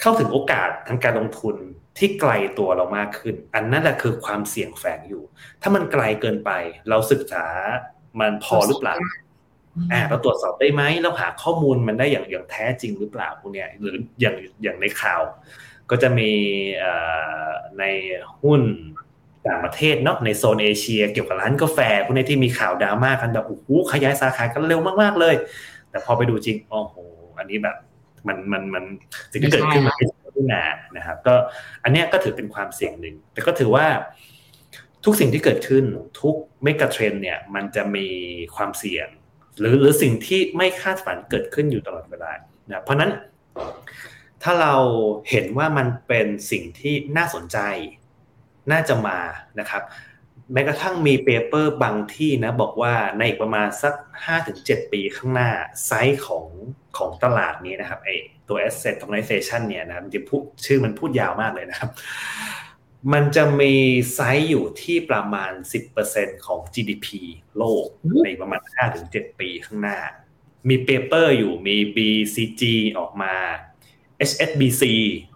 เข้าถึงโอกาสทางการลงทุนที่ไกลตัวเรามากขึ้น อันนั้นแหละคือความเสี่ยงแฝงอยู่ ถ้ามันไกลเกินไป เราศึกษามันพอหรือเปล่า อ่าเราตรวจสอบได้ไหมเราหาข้อมูลมันได้อย่างอย่างแท้จริงหรือเปล่าพวกเนี้ยหรืออย่างอย่างในข่าว ก็จะมีในหุ้นต่างประเทศเนาะในโซนเอเชีย เกี่ยวกับร้านกาแฟพวกนี้ที่มีข่าวดราม่ากันแบบโอ้โหขยายสาขากันเร็วมากๆเลย แต่พอไปดูจริงโอ้โหอันนี้แบบมันมันมันสิ่งที่เกิดขึ้นมันเป็นที่นานะครับ ก็อันนี้ก็ถือเป็นความเสี่ยงหนึ่ง แต่ก็ถือว่าทุกสิ่งที่เกิดขึ้นทุก megatrend เนี่ย มันจะมีความเสี่ยง หรือหรือสิ่งที่ไม่คาดฝันเกิดขึ้นอยู่ตลอดเวลานะเพราะนั้น ถ้าเราเห็นว่ามันเป็นสิ่งที่น่าสนใจ น่าจะมานะครับแม้กระทั่งมี paper บางที่นะบอกว่าในอีกประมาณสัก 5-7 ปีข้างหน้า ไซส์ของของตลาดนี้นะครับไอตัว asset tokenization เนี่ยนะมันจะพูดชื่อมันพูดยาวมากเลยนะครับ มันจะมีไซส์อยู่ที่ประมาณ 10%ของ GDP โลกในประมาณ 5-7 ปีข้างหน้า มี paper อยู่มี BCG ออกมา HSBC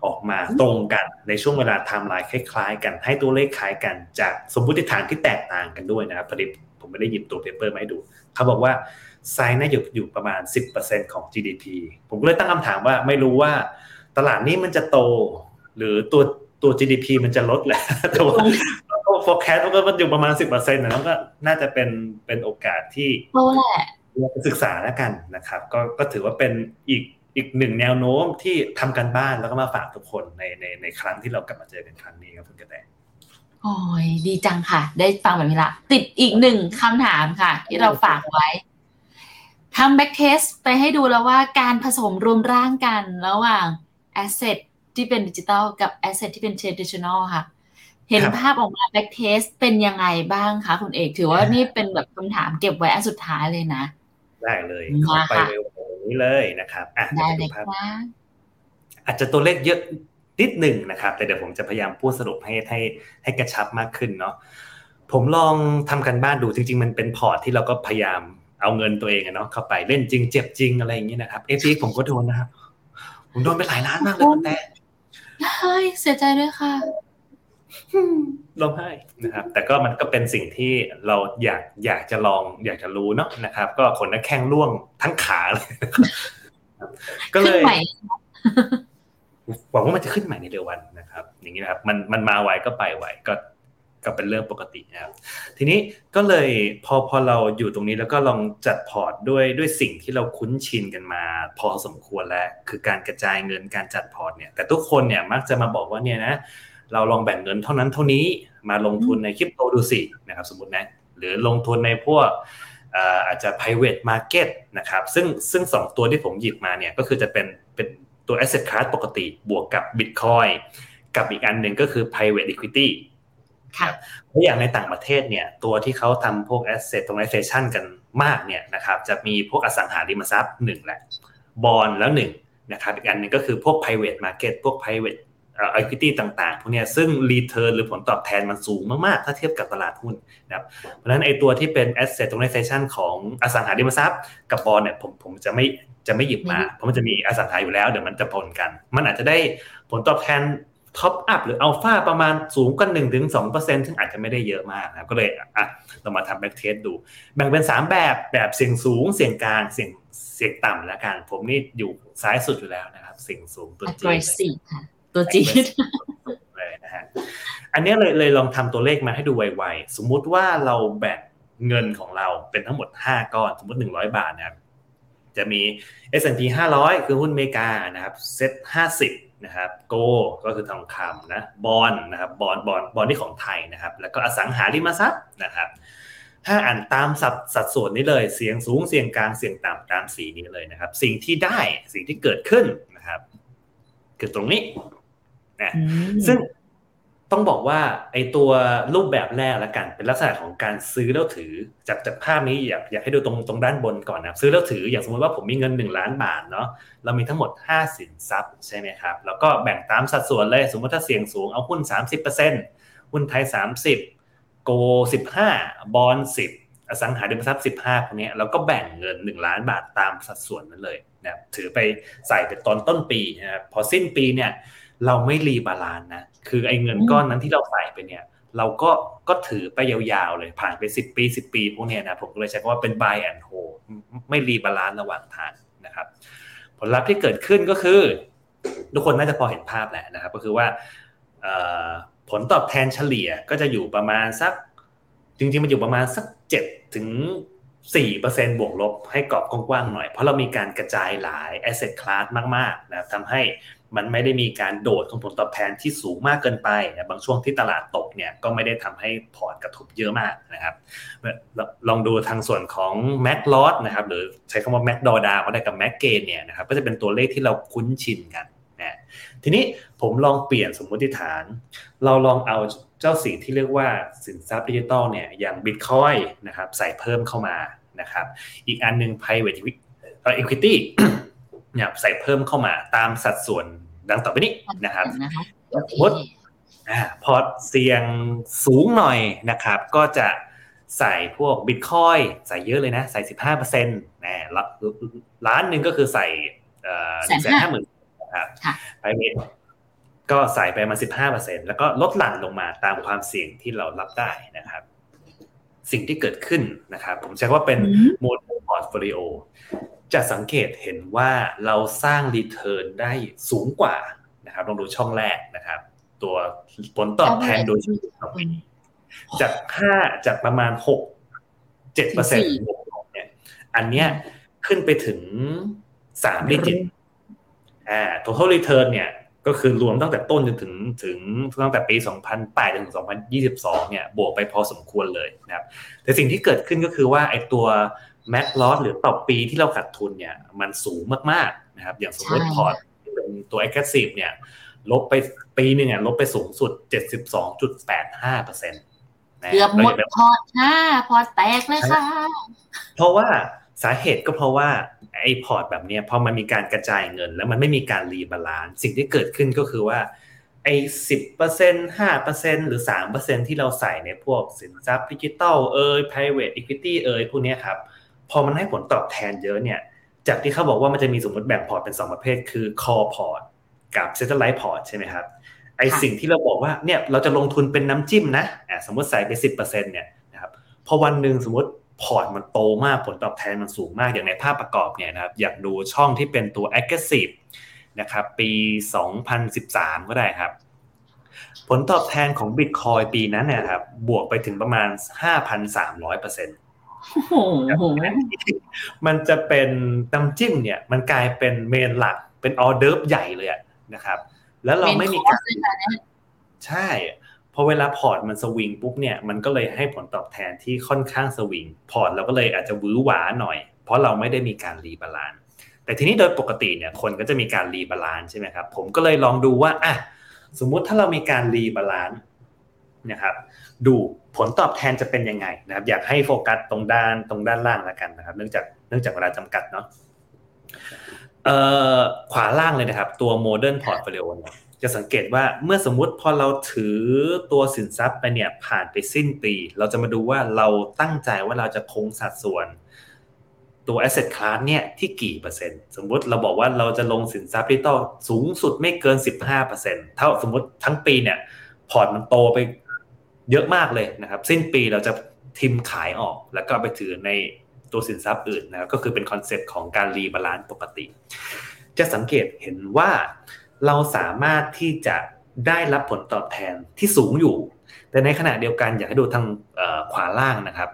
ออกมาตรงกันในช่วงเวลาไทม์ไลน์คล้ายๆ กันให้ตัวเลขคล้ายกันจากสมมติฐานที่แตกต่างกันด้วยนะครับพอดีผมไม่ได้หยิบตัว paper มาให้ดู เขาบอกว่าไซส์น่าอยู่อยู่ประมาณ 10%ของ GDP ผมก็เลยตั้งคำถามว่าไม่รู้ว่าตลาดนี้มันจะโต หรือตัว ตัว GDP มันจะลดแหละ แต่ว่า forecast มันก็อยู่ประมาณสิบเปอร์เซ็นต์นะก็น่าจะเป็นเป็นโอกาสที่โตแหละศึกษาแล้วกันนะครับ ก็ก็ถือว่าเป็นอีกอีกหนึ่งแนวโน้มที่ทำกันบ้านแล้วก็มาฝากทุกคนในในในครั้งที่เรากลับมาเจอกันครั้งนี้ครับคุณกระแตโอ้ยดีจังค่ะ ได้ฟังแบบนี้ละ ติดอีกหนึ่งคำถามค่ะ ที่เราฝากไว้ทำ backtest ไปให้ดูแล้วว่าการผสมรวมร่างกันระหว่าง asset ที่เป็นดิจิตอลกับ asset ที่เป็น traditional ค่ะ เห็นภาพออกมา backtest เป็นยังไงบ้างคะคุณเอก ถือว่านี่เป็นแบบคำถามเก็บไว้อันสุดท้ายเลยนะ ได้เลยขอไปเร็วนี้เลยนะครับอะได้เลยค่ะอาจจะตัวเลขเยอะนิดหนึ่งนะครับ แต่เดี๋ยวผมจะพยายามพูดสรุปให้ให้ให้กระชับมากขึ้นเนาะผมลองทำการบ้านดูจริง ๆ มันเป็นพอร์ตที่เราก็พยายามเอาเงินตัวเองเนาะเข้าไปเล่นจริงเจ็บจริงอะไรอย่างนี้นะครับ FTX ผมก็โดนนะครับ ผมโดนไปหลายล้านมากเลยแต่ ใช่เสียใจด้วยค่ะร้องไห้นะครับ แต่ก็มันก็เป็นสิ่งที่เราอยากอยากจะลองอยากจะรู้เนาะนะครับ ก็ขนหน้าแข้งร่วงทั้งขาเลยก็เลยหวังว่ามันจะขึ้นใหม่ในเร็ววันนะครับ อย่างนี้นะครับ มันมันมาไวก็ไปไวก็ ก็เป็นเรื่องปกตินะครับทีนี้ก็เลยพอพอเราอยู่ตรงนี้แล้วก็ลองจัดพอร์ตด้วยด้วยสิ่งที่เราคุ้นชินกันมา พอสมควรแล้วคือการกระจายเงินการจัดพอร์ตเนี่ยแต่ทุกคนเนี่ยมักจะมาบอกว่าเนี่ยนะเราลองแบ่งเงินเท่านั้นเท่านี้มาลงทุนในคริปโตดูสินะครับสมมตินะหรือลงทุนในพวกอาจจะ private market นะครับซึ่งซึ่งสองตัวที่ผมหยิบมาเนี่ยก็คือจะเป็นเป็นตัว asset class ปกติบวกกับ bitcoin กับอีกอันหนึ่งก็คือ private equity เพราะอย่างในต่างประเทศเนี่ยตัวที่เขาทำพวก asset tokenization กันมากเนี่ยนะครับจะมีพวกอสังหาริมทรัพย์หนึ่งแหละบอลแล้วหนึ่งนะครับอีกอันหนึ่งก็คือพวก private market พวก private equity ต่างๆพวกนี้ซึ่ง return หรือผลตอบแทนมันสูงมากๆ ถ้าเทียบกับตลาดหุ้นนะครับเพราะฉะนั้นไอ้ตัวที่เป็น asset tokenization ของอสังหาริมทรัพย์ กับบอลเนี่ยผมผมจะไม่จะไม่หยิบมา เพราะมันจะมีอสังหาอยู่แล้วเดี๋ยวมันจะปนกัน มันอาจจะได้ผลตอบแทน top up หรืออัลฟาประมาณสูงกว่ากันหนึ่งถึงสองเปอร์เซ็นต์ซึ่งอาจจะไม่ได้เยอะมากนะก็เลยอะเรามาทำ backtest ดู แบ่งเป็นสามแบบแบบเสี่ยงสูง เสี่ยงกลางเสี่ยงเสี่ยงต่ำแล้วกัน ผมนี่อยู่ซ้ายสุดอยู่แล้วนะครับ เสี่ยงสูงตัวจีดตัวจีดเลยนะฮะอันนี้เลยเลยลองทำตัวเลขมาให้ดูไวๆ สมมุติว่าเราแบ่งเงินของเราเป็นทั้งหมด5ก้อนสมมติ100บาทนะครับจะมี S&P 500 คือหุ้นอเมริกานะครับเซ็ต50 นะครับโกก็คือทองคำนะบอลนะครับบอลบอลบอลที่ของไทยนะครับ แล้วก็อสังหาริมทรัพย์นะครับถ้าอ่านตามสัดสัดส่วนนี้เลยเสียงสูงเสียงกลางเสียงต่ำตามสีนี้เลยนะครับ สิ่งที่ได้สิ่งที่เกิดขึ้นนะครับ คือตรงนี้นะซึ่ง ต้องบอกว่าไอตัวรูปแบบแรกละกันเป็นลักษณะของการซื้อแล้วถือ จากจากภาพนี้อยากอยากให้ดูตรงตรงด้านบนก่อนนะซื้อแล้วถืออย่างสมมติว่าผมมีเงิน 1 ล้านบาทเนาะเรามีทั้งหมด 5 สินทรัพย์ใช่ไหมครับแล้วก็แบ่งตามสัดส่วนเลยสมมติถ้าเสี่ยงสูงเอาหุ้น 30%หุ้นไทย 30 โก 15 บอล10 อสังหาริมทรัพย์ 15พวกนี้แล้วก็แบ่งเงิน 1 ล้านบาทตามสัดส่วนนั้นเลยนะถือไปใส่เป็นตอนต้นปีนะครับพอสิ้นปีเนี่ยเราไม่ rebalance นะ คือไอ้เงินก้อนนั้นที่เราใส่ไปเนี่ย เราก็ก็ถือไปยาวๆเลยผ่านไปสิบปีสิบปีพวกนี้นะผมก็เลยใช้คำว่าเป็น buy and hold ไม่ rebalance ระหว่างทางนะครับ ผลลัพธ์ที่เกิดขึ้นก็คือ ทุกคนน่าจะพอเห็นภาพแหละนะครับ ก็คือว่าผลตอบแทนเฉลี่ยก็จะอยู่ประมาณสัก จริงๆ มันอยู่ประมาณสักเจ็ดถึงสี่เปอร์เซ็นบวกลบให้กรอบกว้างๆหน่อย เพราะเรามีการกระจายหลาย asset class มากๆนะทำให้ มันไม่ได้มีการโดดของผลตอบแทนที่สูงมากเกินไปนะบางช่วงที่ตลาดตกเนี่ยก็ไม่ได้ทำให้พอร์ตกระทบเยอะมากนะครับ ลองดูทางส่วนของ max loss นะครับหรือใช้คำว่า Mac d o d a ก็ได้กับ max gain เนี่ยนะครับก็จะเป็นตัวเลขที่เราคุ้นชินกันนะทีนี้ผมลองเปลี่ยนสมมติฐาน เราลองเอาเจ้าสิ่งที่เรียกว่าสินทรัพย์ดิจิตอลเนี่ยอย่าง Bitcoin นะครับใส่เพิ่มเข้ามานะครับอีกอันหนึ่ง private equity เนี่ยใส่เพิ่มเข้ามาตามสัดส่วน ดังต่อไปนี้นะครับสมมติพอร์ตเสี่ยงสูงหน่อยนะครับ ก็จะใส่พวกบิตคอยใส่เยอะเลยนะ ใส่สิบห้าเปอร์เซ็นต์นะล้านหนึ่งก็คือใส่หนึ่งแสนห้าหมื่นนะครับไปเวทก็ใส่ไปมาสิบห้าเปอร์เซ็นแล้วก็ลดหลั่นลงมาตามความเสี่ยงที่เรารับได้นะครับ สิ่งที่เกิดขึ้นนะครับผมใช้ว่าเป็น model portfolio จะสังเกตเห็นว่าเราสร้าง return ได้สูงกว่านะครับลองดูช่องแรกนะครับ ตัวผลตอบแทนโดยเฉลี่ยต่อปีจากห้าจากประมาณหกเจ็ดเปอร์เซ็นต์เนี่ยอันเนี้ยขึ้นไปถึงสาม digit อ่า total return เนี่ย ก็คือรวมตั้งแต่ต้นจนถึงถึงตั้งแต่ปี 2008จนถึง 2022 เนี่ยบวกไปพอสมควรเลยนะครับแต่สิ่งที่เกิดขึ้นก็คือว่าไอ้ตัว max loss หรือต่อปีที่เราขาดทุนเนี่ยมันสูงมากๆนะครับอย่างสมมติพอร์ตเป็นตัว aggressive เนี่ยลบไปปีหนึ่งอะลบไปสูงสุด 72.85เปอร์เซ็นต์เกือบหมดพอร์ตค่ะพอร์ตแตกเลยค่ะ เพราะว่า สาเหตุก็เพราะว่าไอ้พอร์ตแบบนี้พอมันมีการกระจายเงิน แล้วมันไม่มีการ rebalance สิ่งที่เกิดขึ้นก็คือว่าไอ้สิบเปอร์เซ็นต์ห้าเปอร์เซ็นต์หรือสามเปอร์เซ็นต์ที่เราใส่ในพวกสินทรัพย์ดิจิตอลเอ่ย private equity เอ่ยพวกนี้ครับพอมันให้ผลตอบแทนเยอะเนี่ยจากที่เขาบอกว่ามันจะมีสมมติแบ่งพอร์ตเป็น 2 ประเภท คือ core port กับ satellite port ใช่ไหมครับไอสิ่งที่เราบอกว่าเนี่ยเราจะลงทุนเป็นน้ำจิ้มนะสมมติใส่ไป 10%เนี่ยนะครับพอวันหนึ่งสมมติ พอร์ตมันโตมากผลตอบแทนมันสูงมากอย่างในภาพประกอบเนี่ยนะครับอยากดูช่องที่เป็นตัว aggressive นะครับปี 2013 ก็ได้ครับ ผลตอบแทนของ Bitcoin ปีนั้นนะครับบวกไปถึงประมาณ 5,300% มันจะเป็นน้ำจิ้มเนี่ย มันกลายเป็น main หลักเป็นออเดิร์ฟใหญ่เลยนะครับ แล้วเราไม่มีการใช่ พอเวลาพอร์ตมันสวิงปุ๊บเนี่ยมันก็เลยให้ผลตอบแทนที่ค่อนข้างสวิงพอร์ตเราก็เลยอาจจะหวือหวาหน่อย เพราะเราไม่ได้มีการ rebalance แต่ทีนี้โดยปกติเนี่ยคนก็จะมีการ rebalance ใช่ไหมครับผมก็เลยลองดูว่าอะสมมุติถ้าเรามีการ rebalance นะครับดูผลตอบแทนจะเป็นยังไงนะครับอยากให้โฟกัสตรงด้านตรงด้านล่างแล้วกันนะครับ เนื่องจากเนื่องจากเวลาจำกัดเนาะขวาล่างเลยนะครับ ตัว Modern Portfolio เนี่ย จะสังเกตว่าเมื่อสมมุติพอเราถือตัวสินทรัพย์ไปเนี่ยผ่านไปสิ้นปี เราจะมาดูว่าเราตั้งใจว่าเราจะคงสัดส่วนตัว asset class เนี่ยที่กี่เปอร์เซ็นต์สมมติเราบอกว่าเราจะลงสินทรัพย์ดิจิตอลสูงสุดไม่เกิน 15%เท่าสมมติทั้งปีเนี่ยพอร์ตมันโตไปเยอะมากเลยนะครับ สิ้นปีเราจะ trim ขายออกแล้วก็ไปถือในตัวสินทรัพย์อื่นนะครับก็คือเป็น concept ของการ rebalance ปกติ จะสังเกตเห็นว่า เราสามารถที่จะได้รับผลตอบแทนที่สูงอยู่ แต่ในขณะเดียวกันอยากให้ดูทางขวาล่างนะครับ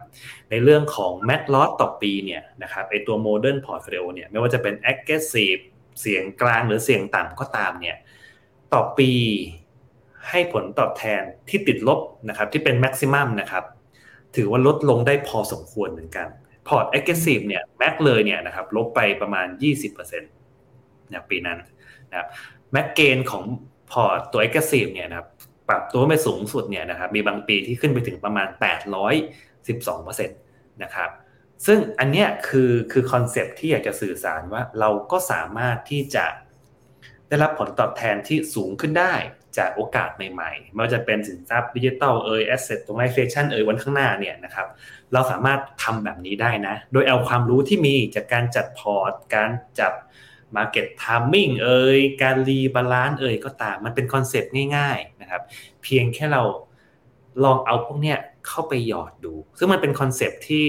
ในเรื่องของ m a t l o s ต่อปีเนี่ยนะครับไอตัว modern portfolio เนี่ยไม่ว่าจะเป็น aggressive เสี่ยงกลางหรือเสี่ยงต่ำก็ตามเนี่ยต่อปีให้ผลตอบแทนที่ติดลบนะครับที่เป็น maximum นะครับถือว่าลดลงได้พอสมควรเหมือนกันพอร์ต active เนี่ย max เลยเนี่ยนะครับลบไปประมาณ 20%นะปีนั้นนะครับ max gain ของพอร์ตตัว active เนี่ยนะครับปรับตัวไปสูงสุดเนี่ยนะครับมีบางปีที่ขึ้นไปถึงประมาณ 812%นะครับซึ่งอันเนี้ยคือคือ concept ที่อยากจะสื่อสารว่าเราก็สามารถที่จะได้รับผลตอบแทนที่สูงขึ้นได้จากโอกาสใหม่ๆ ไม่ว่าจะเป็นสินทรัพย์ดิจิทัลเอ่ย asset tokenization เอ่ยวันข้างหน้าเนี่ยนะครับ เราสามารถทำแบบนี้ได้นะ โดยเอาความรู้ที่มีจากการจัดพอร์ต การจับ Market Timing เอ่ยการ rebalance เอ่ยก็ตาม มันเป็น concept ง่ายๆนะครับ เพียงแค่เราลองเอาพวกเนี้ยเข้าไปหยอดดู ซึ่งมันเป็น concept ที่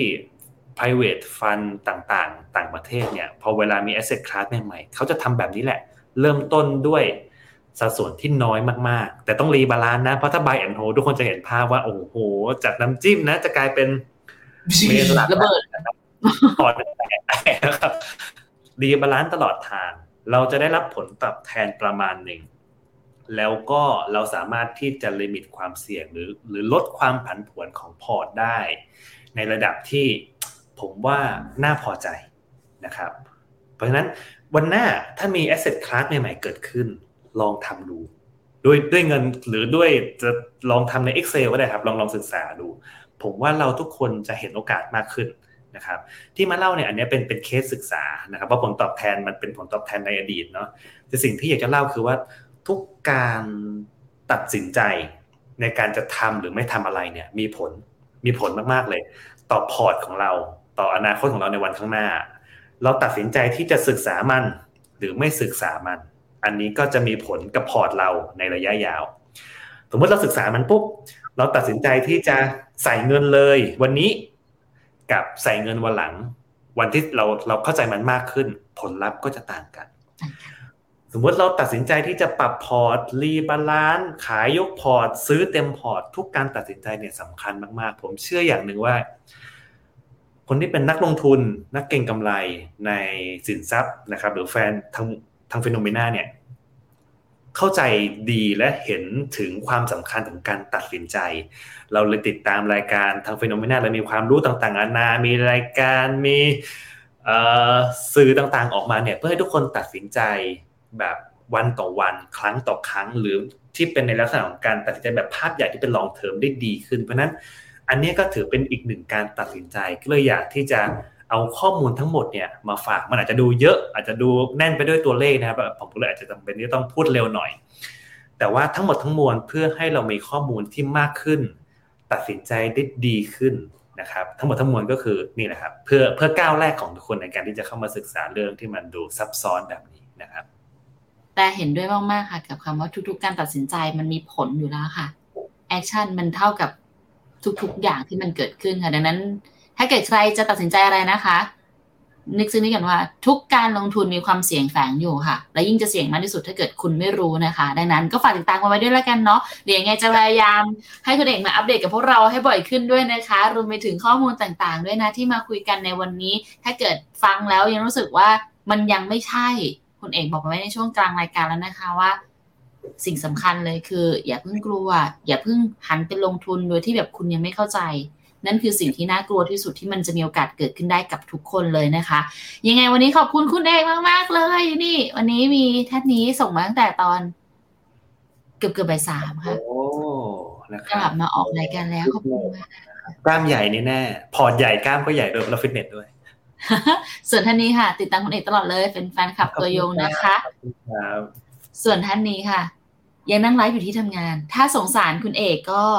private fund ต่างๆ ต่างประเทศเนี่ย พอเวลามี asset class ใหม่ๆ เขาจะทำแบบนี้แหละ เริ่มต้นด้วยสัดส่วนที่น้อยมากๆ แต่ต้อง rebalance นะ เพราะถ้า buy and hold ทุกคนจะเห็นภาพว่า โอ้โห จากน้ำจิ้มนะ จะกลายเป็นmain หลักระเบิดพอร์ตแตกนะครับ rebalance ตลอดทาง เราจะได้รับผลตอบแทนประมาณหนึ่ง แล้วก็เราสามารถที่จะ limit ความเสี่ยงหรือ หรือลดความผันผวนของพอร์ตได้ ในระดับที่ผมว่าน่าพอใจนะครับ เพราะฉะนั้นวันหน้าถ้ามี asset class ใหม่ๆเกิดขึ้น ลองทำดูด้วยด้วยเงินหรือด้วยจะลองทำใน Excel ก็ได้ครับ ลองลองศึกษาดู ผมว่าเราทุกคนจะเห็นโอกาสมากขึ้น นะครับที่มาเล่าเนี่ยอันนี้เป็นเป็นเคสศึกษานะครับว่าผลตอบแทนมันเป็นผลตอบแทนในอดีตเนาะแต่สิ่งที่อยากจะเล่าคือว่าทุกการตัดสินใจในการจะทำหรือไม่ทำอะไรเนี่ยมีผลมีผลมากๆเลย ต่อพอร์ตของเรา ต่ออนาคตของเราในวันข้างหน้า เราตัดสินใจที่จะศึกษามัน หรือไม่ศึกษามัน อันนี้ก็จะมีผลกับพอร์ตเราในระยะยาว สมมติเราศึกษามันปุ๊บเราตัดสินใจที่จะใส่เงินเลย วันนี้ กับใส่เงินวันหลัง วันที่เราเราเข้าใจมันมากขึ้น ผลลัพธ์ก็จะต่างกัน สมมติเราตัดสินใจที่จะปรับพอร์ต rebalance ขายยกพอร์ต ซื้อเต็มพอร์ต ทุกการตัดสินใจเนี่ยสำคัญมาก ๆ ผมเชื่ออย่างหนึ่งว่า คนที่เป็นนักลงทุนนักเก็งกำไรในสินทรัพย์นะครับ หรือแฟนทางทางฟิโนเมนาเนี่ยเข้าใจดีและเห็นถึงความสำคัญของการตัดสินใจ เราเลยติดตามรายการทางฟิโนเมนาเรามีความรู้ต่างๆนานา มีรายการมีสื่อต่างๆออกมาเนี่ยเพื่อให้ทุกคนตัดสินใจแบบวันต่อวันครั้งต่อครั้ง หรือที่เป็นในลักษณะของการตัดสินใจแบบภาพใหญ่ที่เป็นลองเทอมได้ดีขึ้น เพราะนั้นอันนี้ก็ถือเป็นอีกหนึ่งการตัดสินใจก็เลยอยากที่จะเอาข้อมูลทั้งหมดเนี่ยมาฝากมันอาจจะดูเยอะอาจจะดูแน่นไปด้วยตัวเลขนะครับผมก็เลยอาจจะจำเป็นที่ต้องพูดเร็วหน่อย แต่ว่าทั้งหมดทั้งมวลเพื่อให้เรามีข้อมูลที่มากขึ้น ตัดสินใจได้ดีขึ้นนะครับทั้งหมดทั้งมวลก็คือนี่นะครับเพื่อเพื่อก้าวแรกของทุกคนในการที่จะเข้ามาศึกษาเรื่องที่มันดูซับซ้อนแบบนี้นะครับ แต่เห็นด้วยมากๆค่ะ กับคำว่าทุกๆ การตัดสินใจมันมีผลอยู่แล้วค่ะaction มันเท่ากับทุกๆอย่างที่มันเกิดขึ้นค่ะดังนั้น ถ้าเกิดใครจะตัดสินใจอะไรนะคะ นึกถึงนี่กันว่า ทุกการลงทุนมีความเสี่ยงแฝงอยู่ค่ะ และยิ่งจะเสี่ยงมากที่สุดถ้าเกิดคุณไม่รู้นะคะ ดังนั้นก็ฝากติดตามกันไว้ด้วยแล้วกันเนาะเดี๋ยวยังไงจะพยายามให้คุณเอกมาอัปเดตกับพวกเราให้บ่อยขึ้นด้วยนะคะ รวมไปถึงข้อมูลต่างๆ ด้วยนะที่มาคุยกันในวันนี้ ถ้าเกิดฟังแล้วยังรู้สึกว่ามันยังไม่ใช่คุณเอกบอกไว้ในช่วงกลางรายการแล้วนะคะว่า สิ่งสำคัญเลยคือ อย่าเพิ่งกลัว อย่าเพิ่งหันไปลงทุนโดยที่แบบคุณยังไม่เข้าใจ นั่นคือสิ่งที่น่ากลัวที่สุดที่มันจะมีโอกาสเกิดขึ้นได้กับทุกคนเลยนะคะ ยังไงวันนี้ขอบคุณคุณเอกมากๆเลยนี่ วันนี้มีท่านนี้ส่งมาตั้งแต่ตอน เกือบเกือบบ่ายสามค่ะโอ้นะคกรัลับบมาออกรายการแล้วขอบคุณมากกล้ามใหญ่แน่ๆพอร์ตใหญ่กล้ามก็ใหญ่ด้วยแล้วฟิตเนสด้วยส่วนท่านนี้ค่ะ ติดตามคุณเอกตลอดเลย เป็นแฟนคลับตัวยงนะคะครับส่วนท่านนี้ค่ะ ยังนั่งไลฟ์อยู่ที่ทำงาน ถ้าสงสารคุณเอกก็ก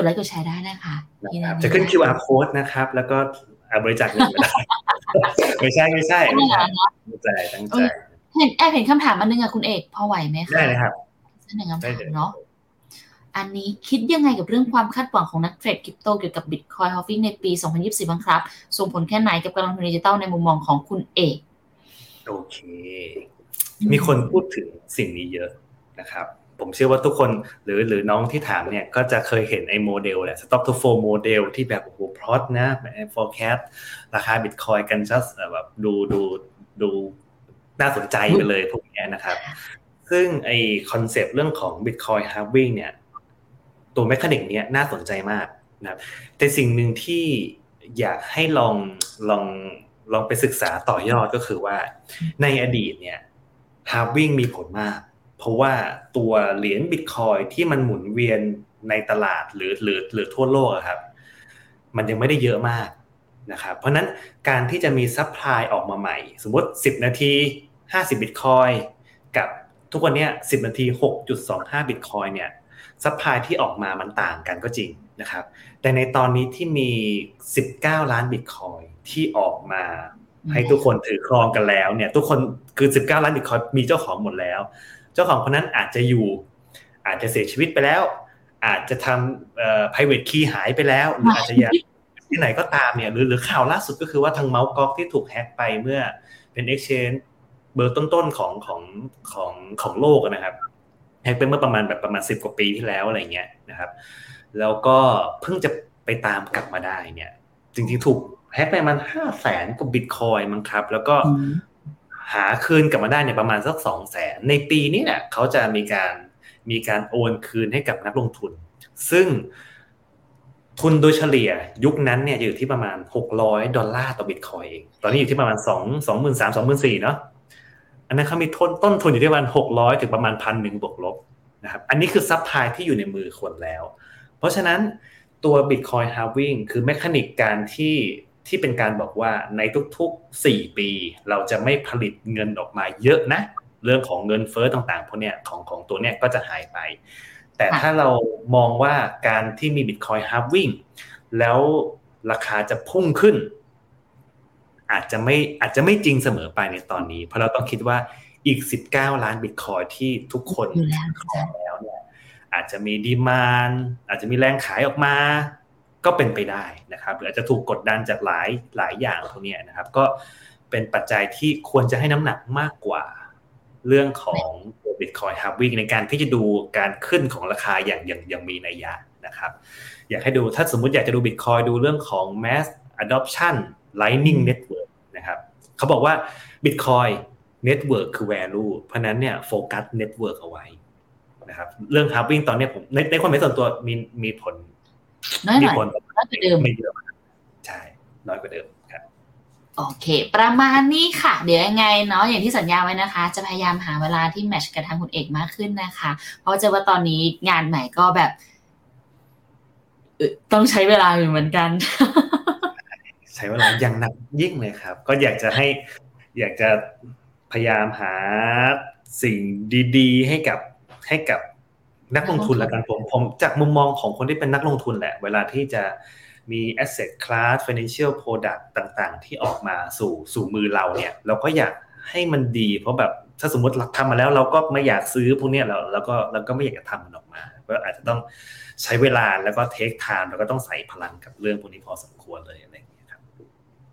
ดไลค์กดแชร์ได้นะคะที่นะครับนั่นจะขึ้น QR code นะครับ แล้วก็บริจาคเงินไม่ได้ไม่ใช่ไม่ใช่ไม่ไม่ใช่เหรอเนาะตั้งใจตั้งใจเห็นแอบเห็นคำถามอันนึงอะคุณเอกพอไหวไหมคะได้เลยครับสักหนึ่งคำถามได้เลยเนาะอันนี้คิดยังไงกับเรื่องความคาดหวังของนักเทรดคริปโตเกี่ยวกับ Bitcoin halving ในปี 2024 บ้างครับ ส่งผลแค่ไหนกับการลงทุนดิจิตอลในมุมมองของคุณเอกโอเค มีคนพูดถึงสิ่งนี้เยอะนะครับ ผมเชื่อว่าทุกคนหรือหรือน้องที่ถามเนี่ยก็จะเคยเห็นไอ้โมเดลแหละ stock to flow model ที่แบบโอ้โหพลอตนะ forecast ราคาบิตคอยกันจะแบบดูดูดูน่าสนใจไปเลยพวกนี้นะครับ ซึ่งไอ้ concept เรื่องของ Bitcoin halving เนี่ย ตัว mechanic เนี้ยน่าสนใจมากนะครับแต่สิ่งหนึ่งที่อยากให้ลองลองลองไปศึกษาต่อยอดก็คือว่าในอดีตเนี่ย halving มีผลมาก เพราะว่าตัวเหรียญบิตคอยน์ที่มันหมุนเวียนในตลาดหรือหรือหรือทั่วโลกครับ มันยังไม่ได้เยอะมากนะครับเพราะนั้นการที่จะมี supply ออกมาใหม่ สมมติ 10 นาที 50บิตคอยน์กับทุกวันนี้10 นาที 6.25บิตคอยน์เนี่ยsupply ที่ออกมามันต่างกันก็จริงนะครับ แต่ในตอนนี้ที่มี 19 ล้านบิตคอยน์ที่ออกมา ให้ทุกคนถือครองกันแล้วเนี่ย ทุกคนคือ 19 ล้านบิตคอยน์มีเจ้าของหมดแล้ว เจ้าของคนนั้นอาจจะอยู่ อาจจะเสียชีวิตไปแล้ว อาจจะทำเอ่อ private key หายไปแล้ว หรืออาจจะอยู่ที่ไหนก็ตามเนี่ยหรือหรือข่าวล่าสุดก็คือว่าทาง Mt. Gox ที่ถูกแฮ็กไปเมื่อเป็น exchange เบอร์ต้นๆของของของของโลกนะครับแฮ็กไปเมื่อประมาณแบบประมาณสิบกว่าปีที่แล้วอะไรเงี้ยนะครับ แล้วก็เพิ่งจะไปตามกลับมาได้เนี่ย จริงๆถูกแฮ็กไปมันห้าแสนกว่าบิตคอยมั้งครับ แล้วก็ หาคืนกลับมาได้เนี่ยประมาณสักสองแสนในปีนี้เนี่ยเขาจะมีการมีการโอนคืนให้กับนักลงทุน ซึ่งทุนโดยเฉลี่ยยุคนั้นเนี่ยอยู่ที่ประมาณหกร้อยดอลลาร์ต่อบิตคอยเอง ตอนนี้อยู่ที่ประมาณสองสองหมื่นสามสองหมื่นสี่เนาะ อันนั้นเขามีต้นต้นทุนอยู่ที่ประมาณหกร้อยถึงประมาณพันหนึ่งบวกลบนะครับ อันนี้คือ supply ที่อยู่ในมือคนแล้ว เพราะฉะนั้นตัว Bitcoin halving คือ mechanic การที่ ที่เป็นการบอกว่าในทุกๆ 4 ปี เราจะไม่ผลิตเงินออกมาเยอะนะ เรื่องของเงินเฟ้อต่างๆพวกเนี้ยของของตัวเนี้ยก็จะหายไป แต่ถ้าเรามองว่าการที่มี Bitcoin halving แล้วราคาจะพุ่งขึ้น อาจจะไม่อาจจะไม่จริงเสมอไปในตอนนี้ เพราะเราต้องคิดว่าอีก 19 ล้านบิตคอยที่ทุกคนขอแล้วเนี่ยอาจจะมีดีมานอาจจะมีแรงขายออกมา ก็เป็นไปได้นะครับหรืออาจจะถูกกดดันจากหลายหลายอย่างพวกนี้นะครับ ก็เป็นปัจจัยที่ควรจะให้น้ำหนักมากกว่าเรื่องของตัว Bitcoin halving ในการที่จะดูการขึ้นของราคาอย่างอย่างย่างมีนัยยะนะครับ อยากให้ดูถ้าสมมุติอยากจะดู Bitcoin ดูเรื่องของ mass adoption lightning network นะครับเขาบอกว่า Bitcoin network คือ value เพราะนั้นเนี่ยโฟกัส network เอาไว้นะครับเรื่อง halving ตอนนี้ผมในในความเห็นส่วนตัวมีมีผล น้อยหมีน่อยผลน้อยกว่าเดิมไม่เยอะมากใช่น้อยกว่าเดิมครับโอเค ประมาณนี้ค่ะ เดี๋ยวยังไงเนาะอย่างที่สัญญาไว้นะคะ จะพยายามหาเวลาที่แมทช์กับทางคุณเอกมากขึ้นนะคะ เพราะเจอว่าตอนนี้งานใหม่ก็แบบเอ่อต้องใช้เวลาอยู่เหมือนกัน ใช้เวลาอย่างหนักยิ่งเลยครับ ก็อยากจะให้อยากจะพยายามหาสิ่งดี ๆ ให้กับให้กับ นักลงทุนละกันผมผมจากมุมมองของคนที่เป็นนักลงทุนแหละ เวลาที่จะมี asset class financial product ต่างๆ ที่ออกมาสู่สู่มือเราเนี่ย เราก็อยากให้มันดี เพราะแบบถ้าสมมติเราทำมาแล้วเราก็ไม่อยากซื้อพวกเนี้ยเราเราก็เราก็ไม่อยากจะทำมันออกมาก็อาจจะต้องใช้เวลาแล้วก็ take time แล้วก็ต้องใส่พลังกับเรื่องพวกนี้พอสมควรเลยอะไร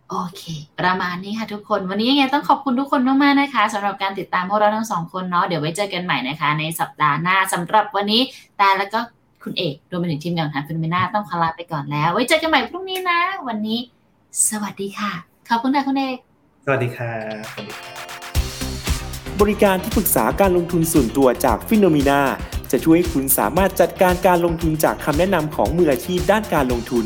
โอเค ประมาณนี้ค่ะทุกคน วันนี้ยังไงต้องขอบคุณทุกคนมากๆนะคะสำหรับการติดตามพวกเราทั้งสองคนเนาะเดี๋ยวไว้เจอกันใหม่นะคะ ในสัปดาห์หน้าสำหรับวันนี้แต่แล้วก็คุณเอกรวมไปถึงทีมงานทาง Finnomena ต้องขอลาไปก่อนแล้ว ไว้เจอกันใหม่พรุ่งนี้นะ วันนี้ สวัสดีค่ะ ขอบคุณค่ะคุณเอกสวัสดีครับบริการที่ปรึกษาการลงทุนส่วนตัวจากฟิโนมีนาจะช่วยให้คุณสามารถจัดการการลงทุนจากคำแนะนำของมืออาชีพด้านการลงทุน